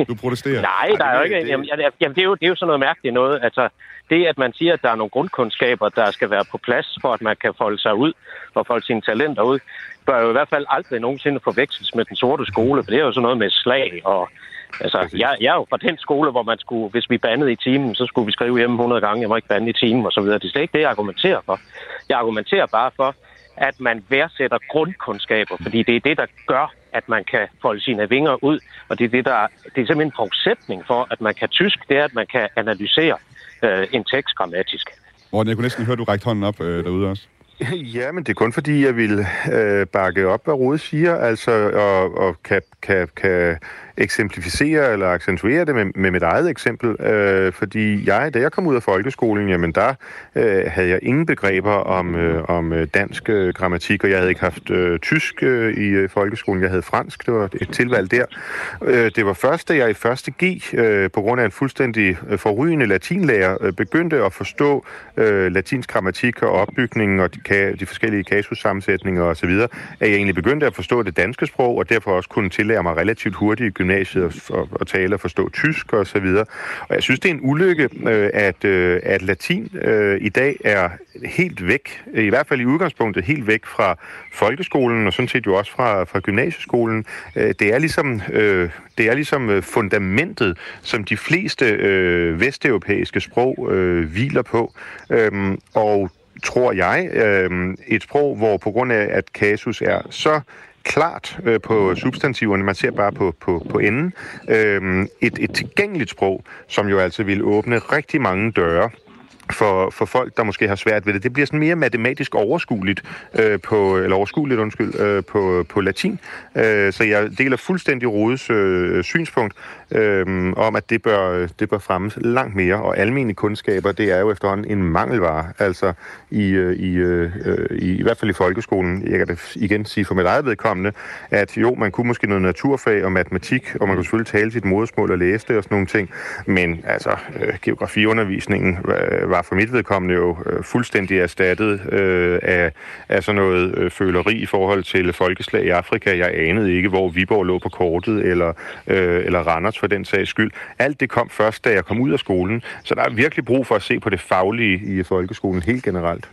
du protesterer. Nej, der er jo ikke... Jamen, jamen, det, er jo, det er jo sådan noget mærkeligt noget. Altså, det, at man siger, at der er nogle grundkundskaber, der skal være på plads, for at man kan folde sig ud og folde sine talenter ud, bør jo i hvert fald aldrig nogensinde forveksles med den sorte skole, for det er jo sådan noget med slag og Altså, jeg, jeg er jo fra den skole, hvor man skulle, hvis vi bandede i timen, så skulle vi skrive hjemme 100 gange, jeg må ikke bande i timen og så videre. Det er slet ikke det, jeg argumenterer for. Jeg argumenterer bare for, at man værdsætter grundkundskaber, fordi det er det, der gør, at man kan folde sine vinger ud, og det er, det, der, det er simpelthen en forudsætning for, at man kan tysk, det er, at man kan analysere øh, en tekst grammatisk. Morten, jeg kunne næsten høre, at du rækte hånden op øh, derude også. Ja, men det er kun fordi, jeg vil øh, bakke op, hvad Rode siger, altså, og, og kan, kan, kan eksemplificere eller accentuere det med, med mit eget eksempel, øh, fordi jeg, da jeg kom ud af folkeskolen, jamen der øh, havde jeg ingen begreber om, øh, om øh, dansk øh, grammatik, og jeg havde ikke haft øh, tysk øh, i øh, folkeskolen, jeg havde fransk, det var et tilvalg der. Øh, det var først, da jeg i første G, øh, på grund af en fuldstændig øh, forrygende latinlærer, øh, begyndte at forstå øh, latinsk grammatik og opbygningen og de, de forskellige kasussammensætninger osv., at jeg egentlig begyndte at forstå det danske sprog, og derfor også kunne tillære mig relativt hurtigt i gymnasiet og, og, og tale og forstå tysk og så videre. Og jeg synes, det er en ulykke, øh, at, øh, at latin øh, i dag er helt væk, i hvert fald i udgangspunktet helt væk fra folkeskolen og sådan set jo også fra, fra gymnasieskolen. Øh, det er ligesom, øh, det er ligesom øh, fundamentet, som de fleste øh, vesteuropæiske sprog øh, hviler på. Øhm, og tror jeg, øh, et sprog, hvor på grund af, at kasus er så klart øh, på substantiverne, man ser bare på, på, på enden, øh, et, et tilgængeligt sprog, som jo altså vil åbne rigtig mange døre for, for folk, der måske har svært ved det. Det bliver sådan mere matematisk overskueligt, øh, på, eller overskueligt, undskyld, øh, på, på latin. Øh, så jeg deler fuldstændig Rodes øh, synspunkt øh, om, at det bør, det bør fremmes langt mere. Og almindelige kundskaber, det er jo efterhånden en mangelvare, altså i, øh, i, øh, i, i hvert fald i folkeskolen. Jeg kan da igen sige for mit eget vedkommende, at jo, man kunne måske noget naturfag og matematik, og man kunne selvfølgelig tale sit modersmål og læse det og sådan nogle ting, men altså, øh, geografiundervisningen øh, var for mit vedkommende jo øh, fuldstændig erstattet øh, af, af sådan noget øh, føleri i forhold til folkeslag i Afrika. Jeg anede ikke, hvor Viborg lå på kortet, eller, øh, eller Randers for den sags skyld. Alt det kom først, da jeg kom ud af skolen, så der er virkelig brug for at se på det faglige i folkeskolen helt generelt.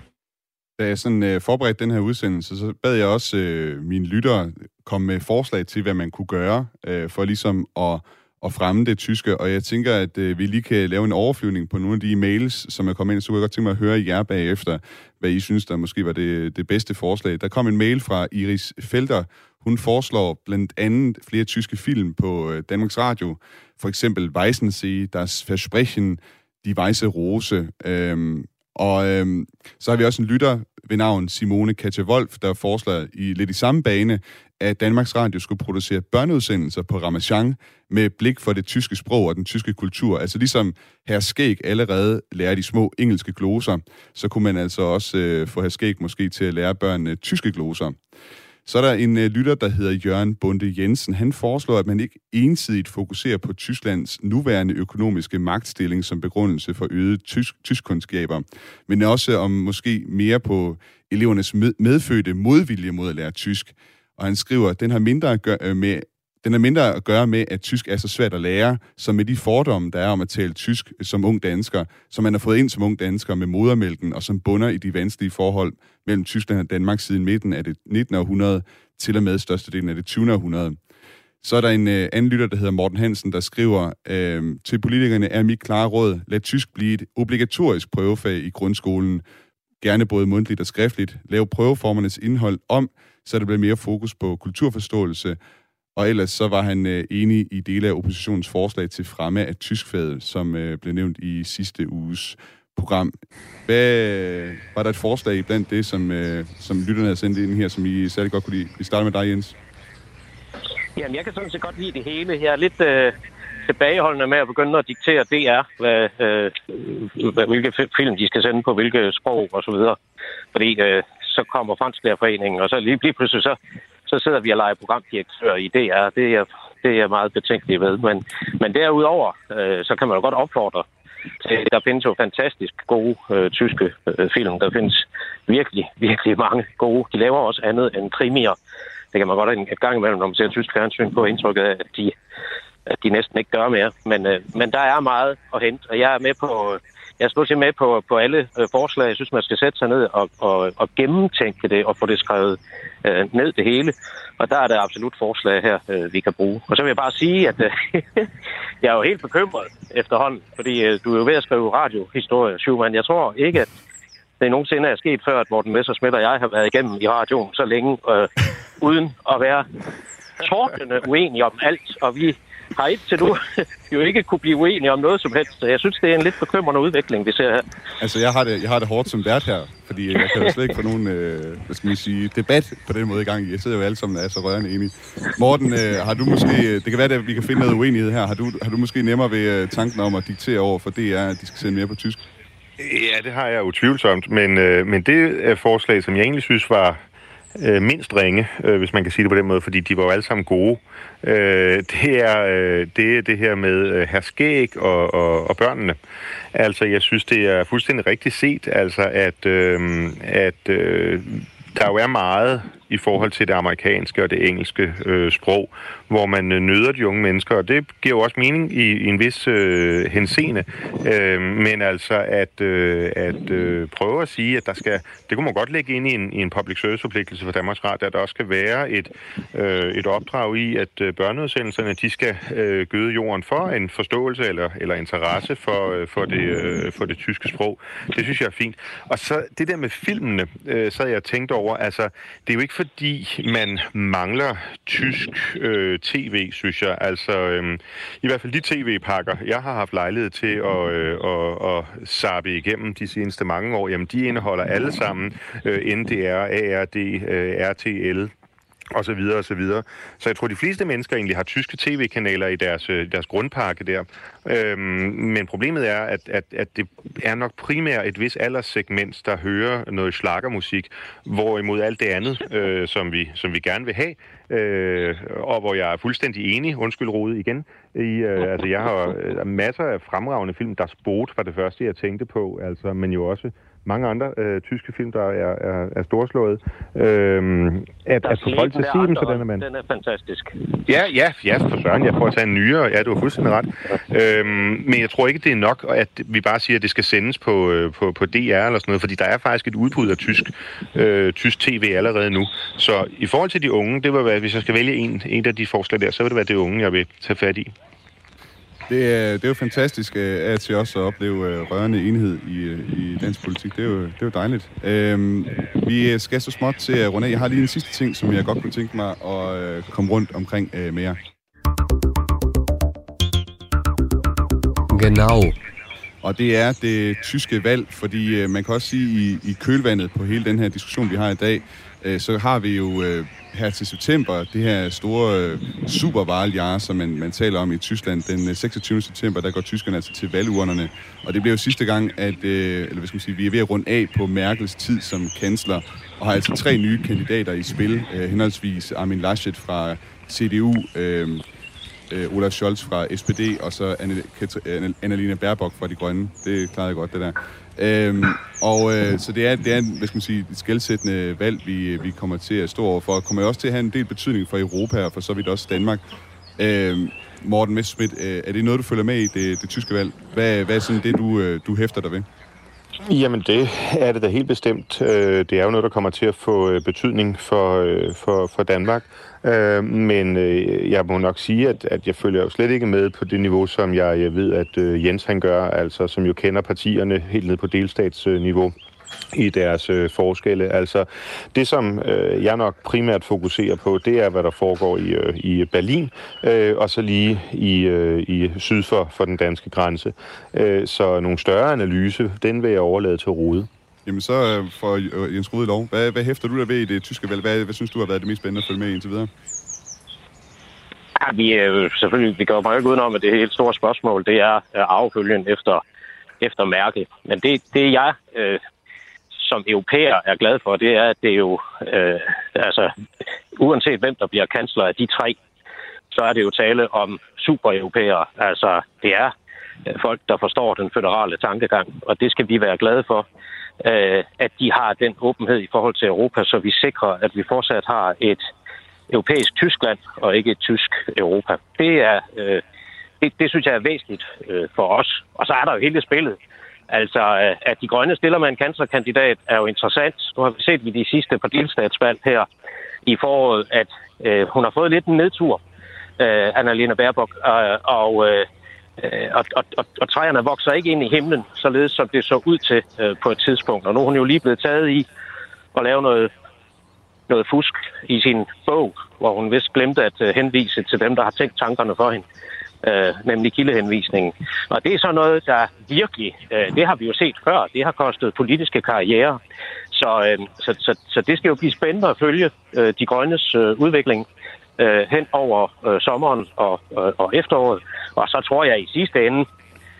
Da jeg sådan øh, forberedte den her udsendelse, så bad jeg også øh, mine lyttere komme med forslag til, hvad man kunne gøre øh, for ligesom at at fremme det tyske, og jeg tænker, at øh, vi lige kan lave en overflyvning på nogle af de mails, som er kommet ind, så kunne jeg godt tænke mig at høre jer bagefter, hvad I synes, der måske var det, det bedste forslag. Der kom en mail fra Iris Felter. Hun foreslår blandt andet flere tyske film på øh, Danmarks Radio. For eksempel Weissensee, Das Versprechen, Die Weiße Rose. Øhm, og øhm, så har vi også en lytter ved navn Simone Katja Wolf, der foreslår i lidt i samme bane, at Danmarks Radio skulle producere børneudsendelser på Ramachan med blik for det tyske sprog og den tyske kultur. Altså ligesom herr Skæg allerede lærer de små engelske gloser, så kunne man altså også øh, få herr Skæg måske til at lære børnene tyske gloser. Så er der en øh, lytter, der hedder Jørgen Bunde Jensen. Han foreslår, at man ikke ensidigt fokuserer på Tysklands nuværende økonomiske magtstilling som begrundelse for øget tysk, tyskkundskaber, men også om måske mere på elevernes med, medfødte modvilje mod at lære tysk. Og han skriver, at den har mindre at gøre øh, med den er mindre at gøre med, at tysk er så svært at lære, som med de fordomme, der er om at tale tysk øh, som ung dansker, som man har fået ind som ung dansker med modermælken, og som bunder i de vanskelige forhold mellem Tyskland og Danmark siden midten af det 19. århundrede til og med størstedelen af det 20. århundrede. Så er der en øh, anden lytter, der hedder Morten Hansen, der skriver, øh, til politikerne er mit klare råd, lad tysk blive et obligatorisk prøvefag i grundskolen, gerne både mundtligt og skriftligt. Lav prøveformernes indhold om, så der bliver mere fokus på kulturforståelse, og ellers så var han øh, enig i dele af oppositionens forslag til fremme af tyskfaget, som øh, blev nævnt i sidste uges program. Hvad, var der et forslag blandt det, som, øh, som lytterne havde sendt ind her, som I særlig godt kunne lide? Vi starter med dig, Jens. Jamen, jeg kan sådan set godt lide det hele. Jeg er lidt øh, tilbageholdende med at begynde at diktere DR, hvad, øh, hvilke film de skal sende på hvilke sprog og så videre. Fordi øh, så kommer Fransklærerforeningen, og så lige, lige pludselig så så sidder vi og leger programdirektør i DR. Det er, det er jeg meget betænkelig ved. Men, men derudover, øh, så kan man jo godt opfordre til, der findes jo fantastisk gode øh, tyske øh, film. Der findes virkelig, virkelig mange gode. De laver også andet end krimier. Det kan man godt en, et gang imellem, når man ser tysk fjernsyn, på indtrykket af, at de at de næsten ikke gør mere. Men, øh, men der er meget at hente, og jeg er med på, jeg er stort set med på, på alle øh, forslag. Jeg synes, man skal sætte sig ned og, og, og gennemtænke det og få det skrevet øh, ned det hele. Og der er der absolut forslag her, øh, vi kan bruge. Og så vil jeg bare sige, at øh, jeg er jo helt bekymret efterhånden, fordi øh, du er jo ved at skrive radiohistorie, Schumann. Jeg tror ikke, at det nogensinde er sket før, at Morten Messersmith og jeg har været igennem i radioen så længe, øh, uden at være tordende uenige om alt. Og vi har indtil nu jo ikke kunne blive uenige om noget som helst. Så jeg synes, det er en lidt bekymrende udvikling, vi ser her. Altså, jeg har det, jeg har det hårdt som vært her, fordi jeg kan jo slet ikke få nogen, øh, hvad skal man sige, debat på den måde i gang. Jeg sidder jo alle sammen og er så rørende enige. Morten, øh, har du måske, det kan være, at vi kan finde noget uenighed her. Har du, har du måske nemmere ved øh, tanken om at diktere over for DR, at de skal sende mere på tysk? Ja, det har jeg utvivlsomt, men, øh, men det er forslag, som jeg egentlig synes var øh, mindst ringe, øh, hvis man kan sige det på den måde, fordi de var jo alle sammen gode. Øh, det, er, øh, det er det her med øh, herskæg og, og, og børnene. Altså, jeg synes, det er fuldstændig rigtigt set, altså, at, øh, at øh, der jo er meget i forhold til det amerikanske og det engelske øh, sprog, hvor man øh, nøder de unge mennesker, og det giver jo også mening i, i en vis øh, henseende. Øh, men altså at, øh, at øh, prøve at sige, at der skal, det kunne man godt lægge ind i en, i en public service forpligtelse for Danmarks Radio, at der også skal være et, øh, et opdrag i, at øh, børneudsendelserne, de skal øh, gøde jorden for en forståelse eller, eller interesse for, øh, for, det, øh, for det tyske sprog. Det synes jeg er fint. Og så det der med filmene, øh, så jeg tænkt over, altså det er jo ikke fordi man mangler tysk øh, tv, synes jeg. Altså, øh, i hvert fald de tv-pakker, jeg har haft lejlighed til at, øh, at, at sappe igennem de seneste mange år, jamen de indeholder alle sammen øh, NDR, ARD, øh, RTL, og så videre og så videre. Så jeg tror, de fleste mennesker egentlig har tyske tv-kanaler i deres, øh, deres grundpakke der. Øhm, men problemet er, at, at, at det er nok primært et vis alderssegment, der hører noget slagermusik, hvorimod alt det andet, øh, som, vi, som vi gerne vil have, øh, og hvor jeg er fuldstændig enig, undskyld Rode igen, i, øh, altså jeg har øh, masser af fremragende film, der Sport var det første, jeg tænkte på, altså, men jo også mange andre øh, tyske film, der er, er, er storslået. Øhm, at, at få folk til at sige dem, så den er man... Den er fantastisk. Ja, ja, ja, for søren, jeg får at tage en nyere, ja, du har fuldstændig ret. Øhm, men jeg tror ikke, det er nok, at vi bare siger, at det skal sendes på, øh, på, på DR eller sådan noget, fordi der er faktisk et udbud af tysk, øh, tysk tv allerede nu. Så i forhold til de unge, det vil være, hvis jeg skal vælge en, en af de forslag der, så vil det være det unge, jeg vil tage fat i. Det er, det er jo fantastisk øh, at til også at opleve øh, rørende enhed i, øh, i dansk politik. Det er jo, det er jo dejligt. Øhm, vi skal så småt til at runde af. Jeg har lige en sidste ting, som jeg godt kunne tænke mig at komme rundt omkring med jer. Genau. Og det er det tyske valg, fordi man kan også sige, i, i kølvandet på hele den her diskussion, vi har i dag, Øh, så har vi jo øh, her til september, det her store øh, supervalgjahr, som man, man taler om i Tyskland, den øh, 26. September, der går tyskerne altså til valgurnerne. Og det bliver jo sidste gang, at øh, eller hvad skal man sige, vi er ved at runde af på Merkels tid som kansler, og har altså tre nye kandidater i spil, øh, henholdsvis Armin Laschet fra CDU, øh, øh, Olaf Scholz fra SPD, og så Annalena Baerbock fra De Grønne. Det klarede jeg godt, det der. Øhm, og øh, så det er, det er hvad skal man sige, et skældsættende valg, vi, øh, vi kommer til at stå overfor. Det kommer også til at have en del betydning for Europa og for så vidt også Danmark. Øhm, Morten Messerschmidt, øh, er det noget, du følger med i, det, det tyske valg? Hvad, hvad er sådan det, du, øh, du hæfter dig ved? Jamen det er det da helt bestemt. Øh, det er jo noget, der kommer til at få øh, betydning for, øh, for, for Danmark. Men jeg må nok sige, at, at jeg følger jo slet ikke med på det niveau, som jeg, jeg ved, at Jens han gør, altså som jo kender partierne helt ned på delstatsniveau i deres øh, forskelle. Altså, det som øh, jeg nok primært fokuserer på, det er, hvad der foregår i, øh, i Berlin, øh, og så lige i, øh, i syd for, for den danske grænse. Øh, så nogle større analyse, den vil jeg overlade til Rode. Jamen så øh, for øh, Jens Rode lov. Hvad, hvad hæfter du der ved i det tyske valg? Hvad, hvad synes du har været det mest spændende at følge med indtil videre? Ja, vi er selvfølgelig, vi går meget ikke udenom, at det helt store spørgsmål, det er affølgen efter, efter Merkel. Men det, det jeg øh, som europæer er glad for, det er, at det er jo, øh, altså, uanset hvem der bliver kansler af de tre, så er det jo tale om super-europæere. Altså, det er øh, folk, der forstår den føderale tankegang, og det skal vi være glade for, øh, at de har den åbenhed i forhold til Europa, så vi sikrer, at vi fortsat har et europæisk Tyskland og ikke et tysk Europa. Det er øh, det, det synes jeg er væsentligt øh, for os. Og så er der jo hele spillet. Altså, øh, at de grønne stiller med en kanslerkandidat er jo interessant. Nu har vi set ved de sidste par delstatsvalg her i foråret, at øh, hun har fået lidt en nedtur, øh, Annalena Baerbock, øh, og, øh, øh, og, og, og, og træerne vokser ikke ind i himlen, således som det så ud til øh, på et tidspunkt. Og nu er hun jo lige blevet taget i at lave noget, noget fusk i sin bog, hvor hun vist glemte at øh, henvise til dem, der har tænkt tankerne for hende øh, nemlig kildehenvisningen. Og det er så noget, der virkelig, øh, det har vi jo set før, det har kostet politiske karriere. Så, øh, så, så, så det skal jo blive spændende at følge øh, de grønnes øh, udvikling øh, hen over øh, sommeren og, øh, og efteråret. Og så tror jeg i sidste ende,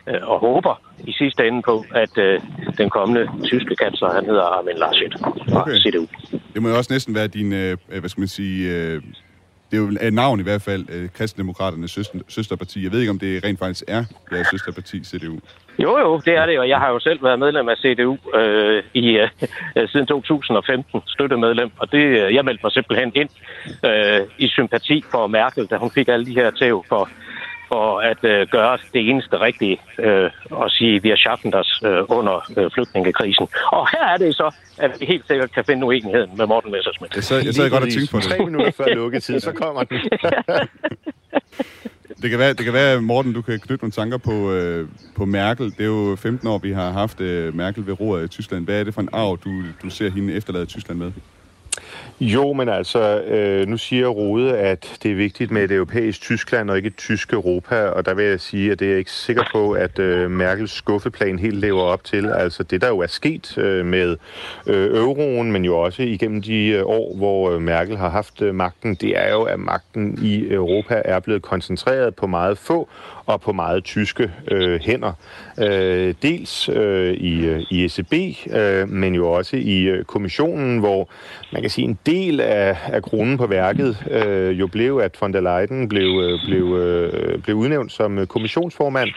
øh, og håber i sidste ende på, at øh, den kommende tyske kansler, han hedder Armin Laschet fra okay. CDU. Det må jo også næsten være din, øh, hvad skal man sige, øh, det er jo et navn i hvert fald, øh, Kristendemokraternes søster, søsterparti. Jeg ved ikke, om det rent faktisk er jeres søsterparti, CDU. Jo, jo, det er det, og jeg har jo selv været medlem af CDU øh, i, øh, siden 2015, støttemedlem, og det, øh, jeg meldte mig simpelthen ind øh, i sympati for Merkel, da hun fik alle de her tæv for for at øh, gøre det eneste rigtige øh, og sige, vi har schaffen os øh, under øh, flygtningekrisen. Og her er det så, at vi helt sikkert kan finde uenigheden med Morten Messersmith. Jeg sad, jeg sad godt og tænkte på det. Tre minutter før lukketid, så kommer den. det kan være, det kan være, Morten, du kan knytte nogle tanker på, øh, på Merkel. Det er jo 15 år, vi har haft øh, Merkel ved roret i Tyskland. Hvad er det for en arv, du, du ser hende efterlade Tyskland med? Jo, men altså, øh, nu siger Rode, at det er vigtigt med et europæisk Tyskland og ikke et tysk Europa, og der vil jeg sige, at det er jeg ikke sikker på, at øh, Merkels skuffeplan helt lever op til. Altså det, der jo er sket øh, med øh, euroen, men jo også igennem de øh, år, hvor øh, Merkel har haft øh, magten, det er jo, at magten i Europa er blevet koncentreret på meget få og på meget tyske øh, hænder. Øh, dels øh, i, øh, i ECB, øh, men jo også i øh, kommissionen, hvor man kan sige, en del af, af kronen på værket øh, jo blev, at von der Leyen blev, øh, blev, øh, blev udnævnt som øh, kommissionsformand.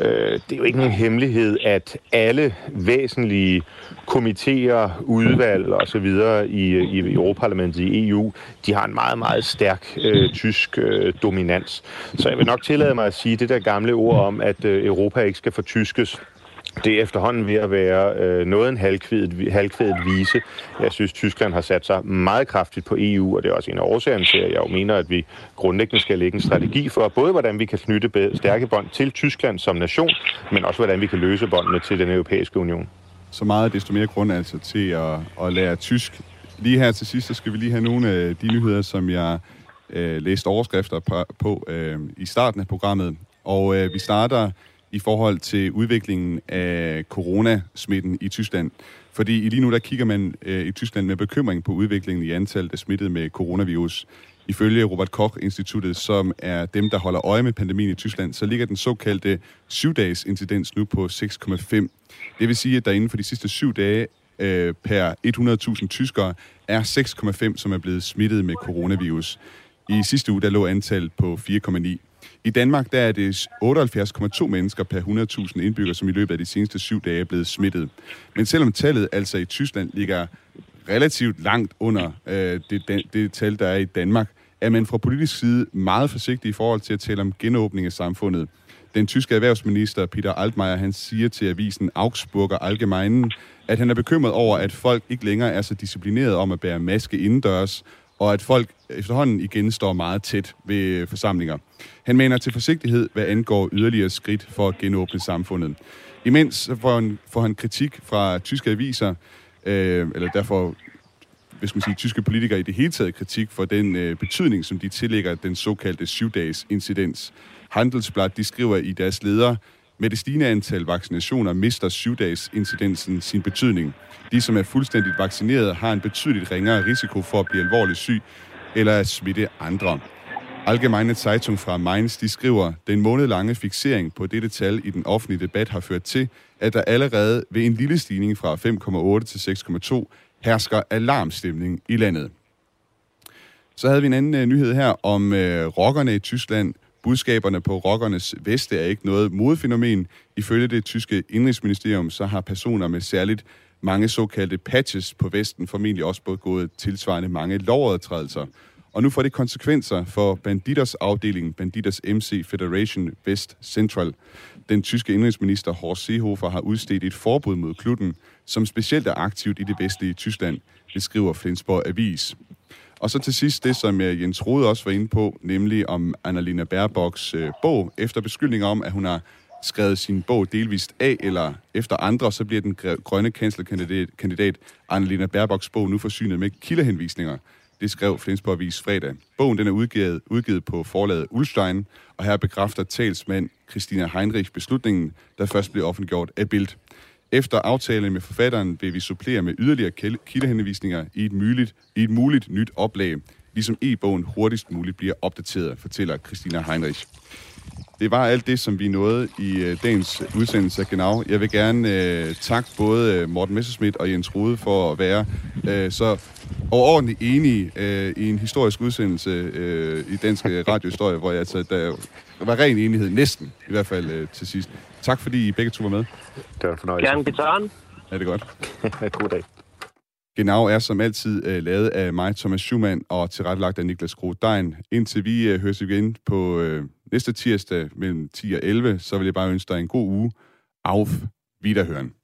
Øh, det er jo ikke nogen hemmelighed, at alle væsentlige komitéer, udvalg og så videre i, øh, i Europaparlamentet i EU, de har en meget, meget stærk øh, tysk øh, dominans. Så jeg vil nok tillade mig at sige det der gamle ord om, at øh, Europa ikke skal fortyskes det er efterhånden ved at være øh, noget en halvkvædet, halvkvædet vise. Jeg synes, Tyskland har sat sig meget kraftigt på EU, og det er også en af årsagerne til, at jeg jo mener, at vi grundlæggende skal lægge en strategi for både, hvordan vi kan knytte stærke bånd til Tyskland som nation, men også, hvordan vi kan løse båndene til den europæiske union. Så meget desto mere grund altså til at, at lære tysk. Lige her til sidst, så skal vi lige have nogle af de nyheder, som jeg øh, læste overskrifter på, på øh, i starten af programmet. Og øh, vi starter i forhold til udviklingen af coronasmitten i Tyskland. Fordi lige nu der kigger man øh, i Tyskland med bekymring på udviklingen i antallet af smittede med coronavirus. Ifølge Robert Koch-instituttet, som er dem, der holder øje med pandemien i Tyskland, så ligger den såkaldte 7-dages incidens nu på 6,5. Det vil sige, at der inden for de sidste 7 dage øh, per 100.000 tyskere er 6,5, som er blevet smittet med coronavirus. I sidste uge der lå antallet på 4,9. I Danmark der er det 78,2 mennesker per 100.000 indbyggere, som i løbet af de seneste syv dage er blevet smittet. Men selvom tallet altså i Tyskland ligger relativt langt under øh, det, det, tal, der er i Danmark, er man fra politisk side meget forsigtig i forhold til at tale om genåbning af samfundet. Den tyske erhvervsminister Peter Altmaier, han siger til avisen Augsburger Allgemeinen, at han er bekymret over, at folk ikke længere er så disciplineret om at bære maske indendørs, og at folk efterhånden igen står meget tæt ved forsamlinger. Han mener til forsigtighed, hvad angår yderligere skridt for at genåbne samfundet. Imens får han, får han kritik fra tyske aviser, øh, eller derfor hvis man siger, tyske politikere i det hele taget kritik for den øh, betydning, som de tillægger den såkaldte syvdages incidens. Handelsblad, de skriver i deres leder, med det stigende antal vaccinationer mister syvdages incidensen sin betydning. De, som er fuldstændigt vaccineret, har en betydeligt ringere risiko for at blive alvorligt syg eller at smitte andre. Allgemeine Zeitung fra Mainz, de skriver, den månedlange fixering på dette tal i den offentlige debat har ført til, at der allerede ved en lille stigning fra 5,8 til 6,2 hersker alarmstemning i landet. Så havde vi en anden uh, nyhed her om uh, rockerne i Tyskland. Budskaberne på rockernes veste er ikke noget modfænomen. Ifølge det tyske indrigsministerium, så har personer med særligt mange såkaldte patches på vesten formentlig også begået tilsvarende mange lovovertrædelser. Og nu får det konsekvenser for Banditers afdeling, Banditers MC Federation West Central. Den tyske indrigsminister Horst Seehofer har udstedt et forbud mod klubben, som specielt er aktivt i det vestlige Tyskland, det skriver Flensborg Avis. Og så til sidst det, som Jens Rode også var inde på, nemlig om Annalena Baerbocks øh, bog, efter beskyldninger om, at hun har skrevet sin bog delvist af eller efter andre, så bliver den grønne kanslerkandidat kandidat Annalena Baerbocks bog nu forsynet med kildehenvisninger. Det skrev Flensborg Avis fredag. Bogen den er udgivet, udgivet på forlaget Ulstein, og her bekræfter talsmand Christina Heinrich beslutningen, der først blev offentliggjort af Bild. Efter aftale med forfatteren vil vi supplere med yderligere kildehenvisninger i et muligt, i et muligt nyt oplag, ligesom e-bogen hurtigst muligt bliver opdateret, fortæller Christina Heinrich. Det var alt det, som vi nåede i øh, dagens udsendelse af Genau. Jeg vil gerne øh, takke både øh, Morten Messerschmidt og Jens Rode for at være øh, så overordentligt enige øh, i en historisk udsendelse øh, i dansk radiohistorie, hvor jeg, altså, der var ren enighed, næsten i hvert fald øh, til sidst. Tak fordi I begge to var med. Det var en fornøjelse. Gerne gitaren. Ja, det er godt. God dag. Genau er som altid øh, lavet af mig, Thomas Schumann, og tilrettelagt af Niklas Grodein. Indtil vi øh, høres igen på øh, næste tirsdag mellem 10 og 11, så vil jeg bare ønske dig en god uge. Auf Wiederhören.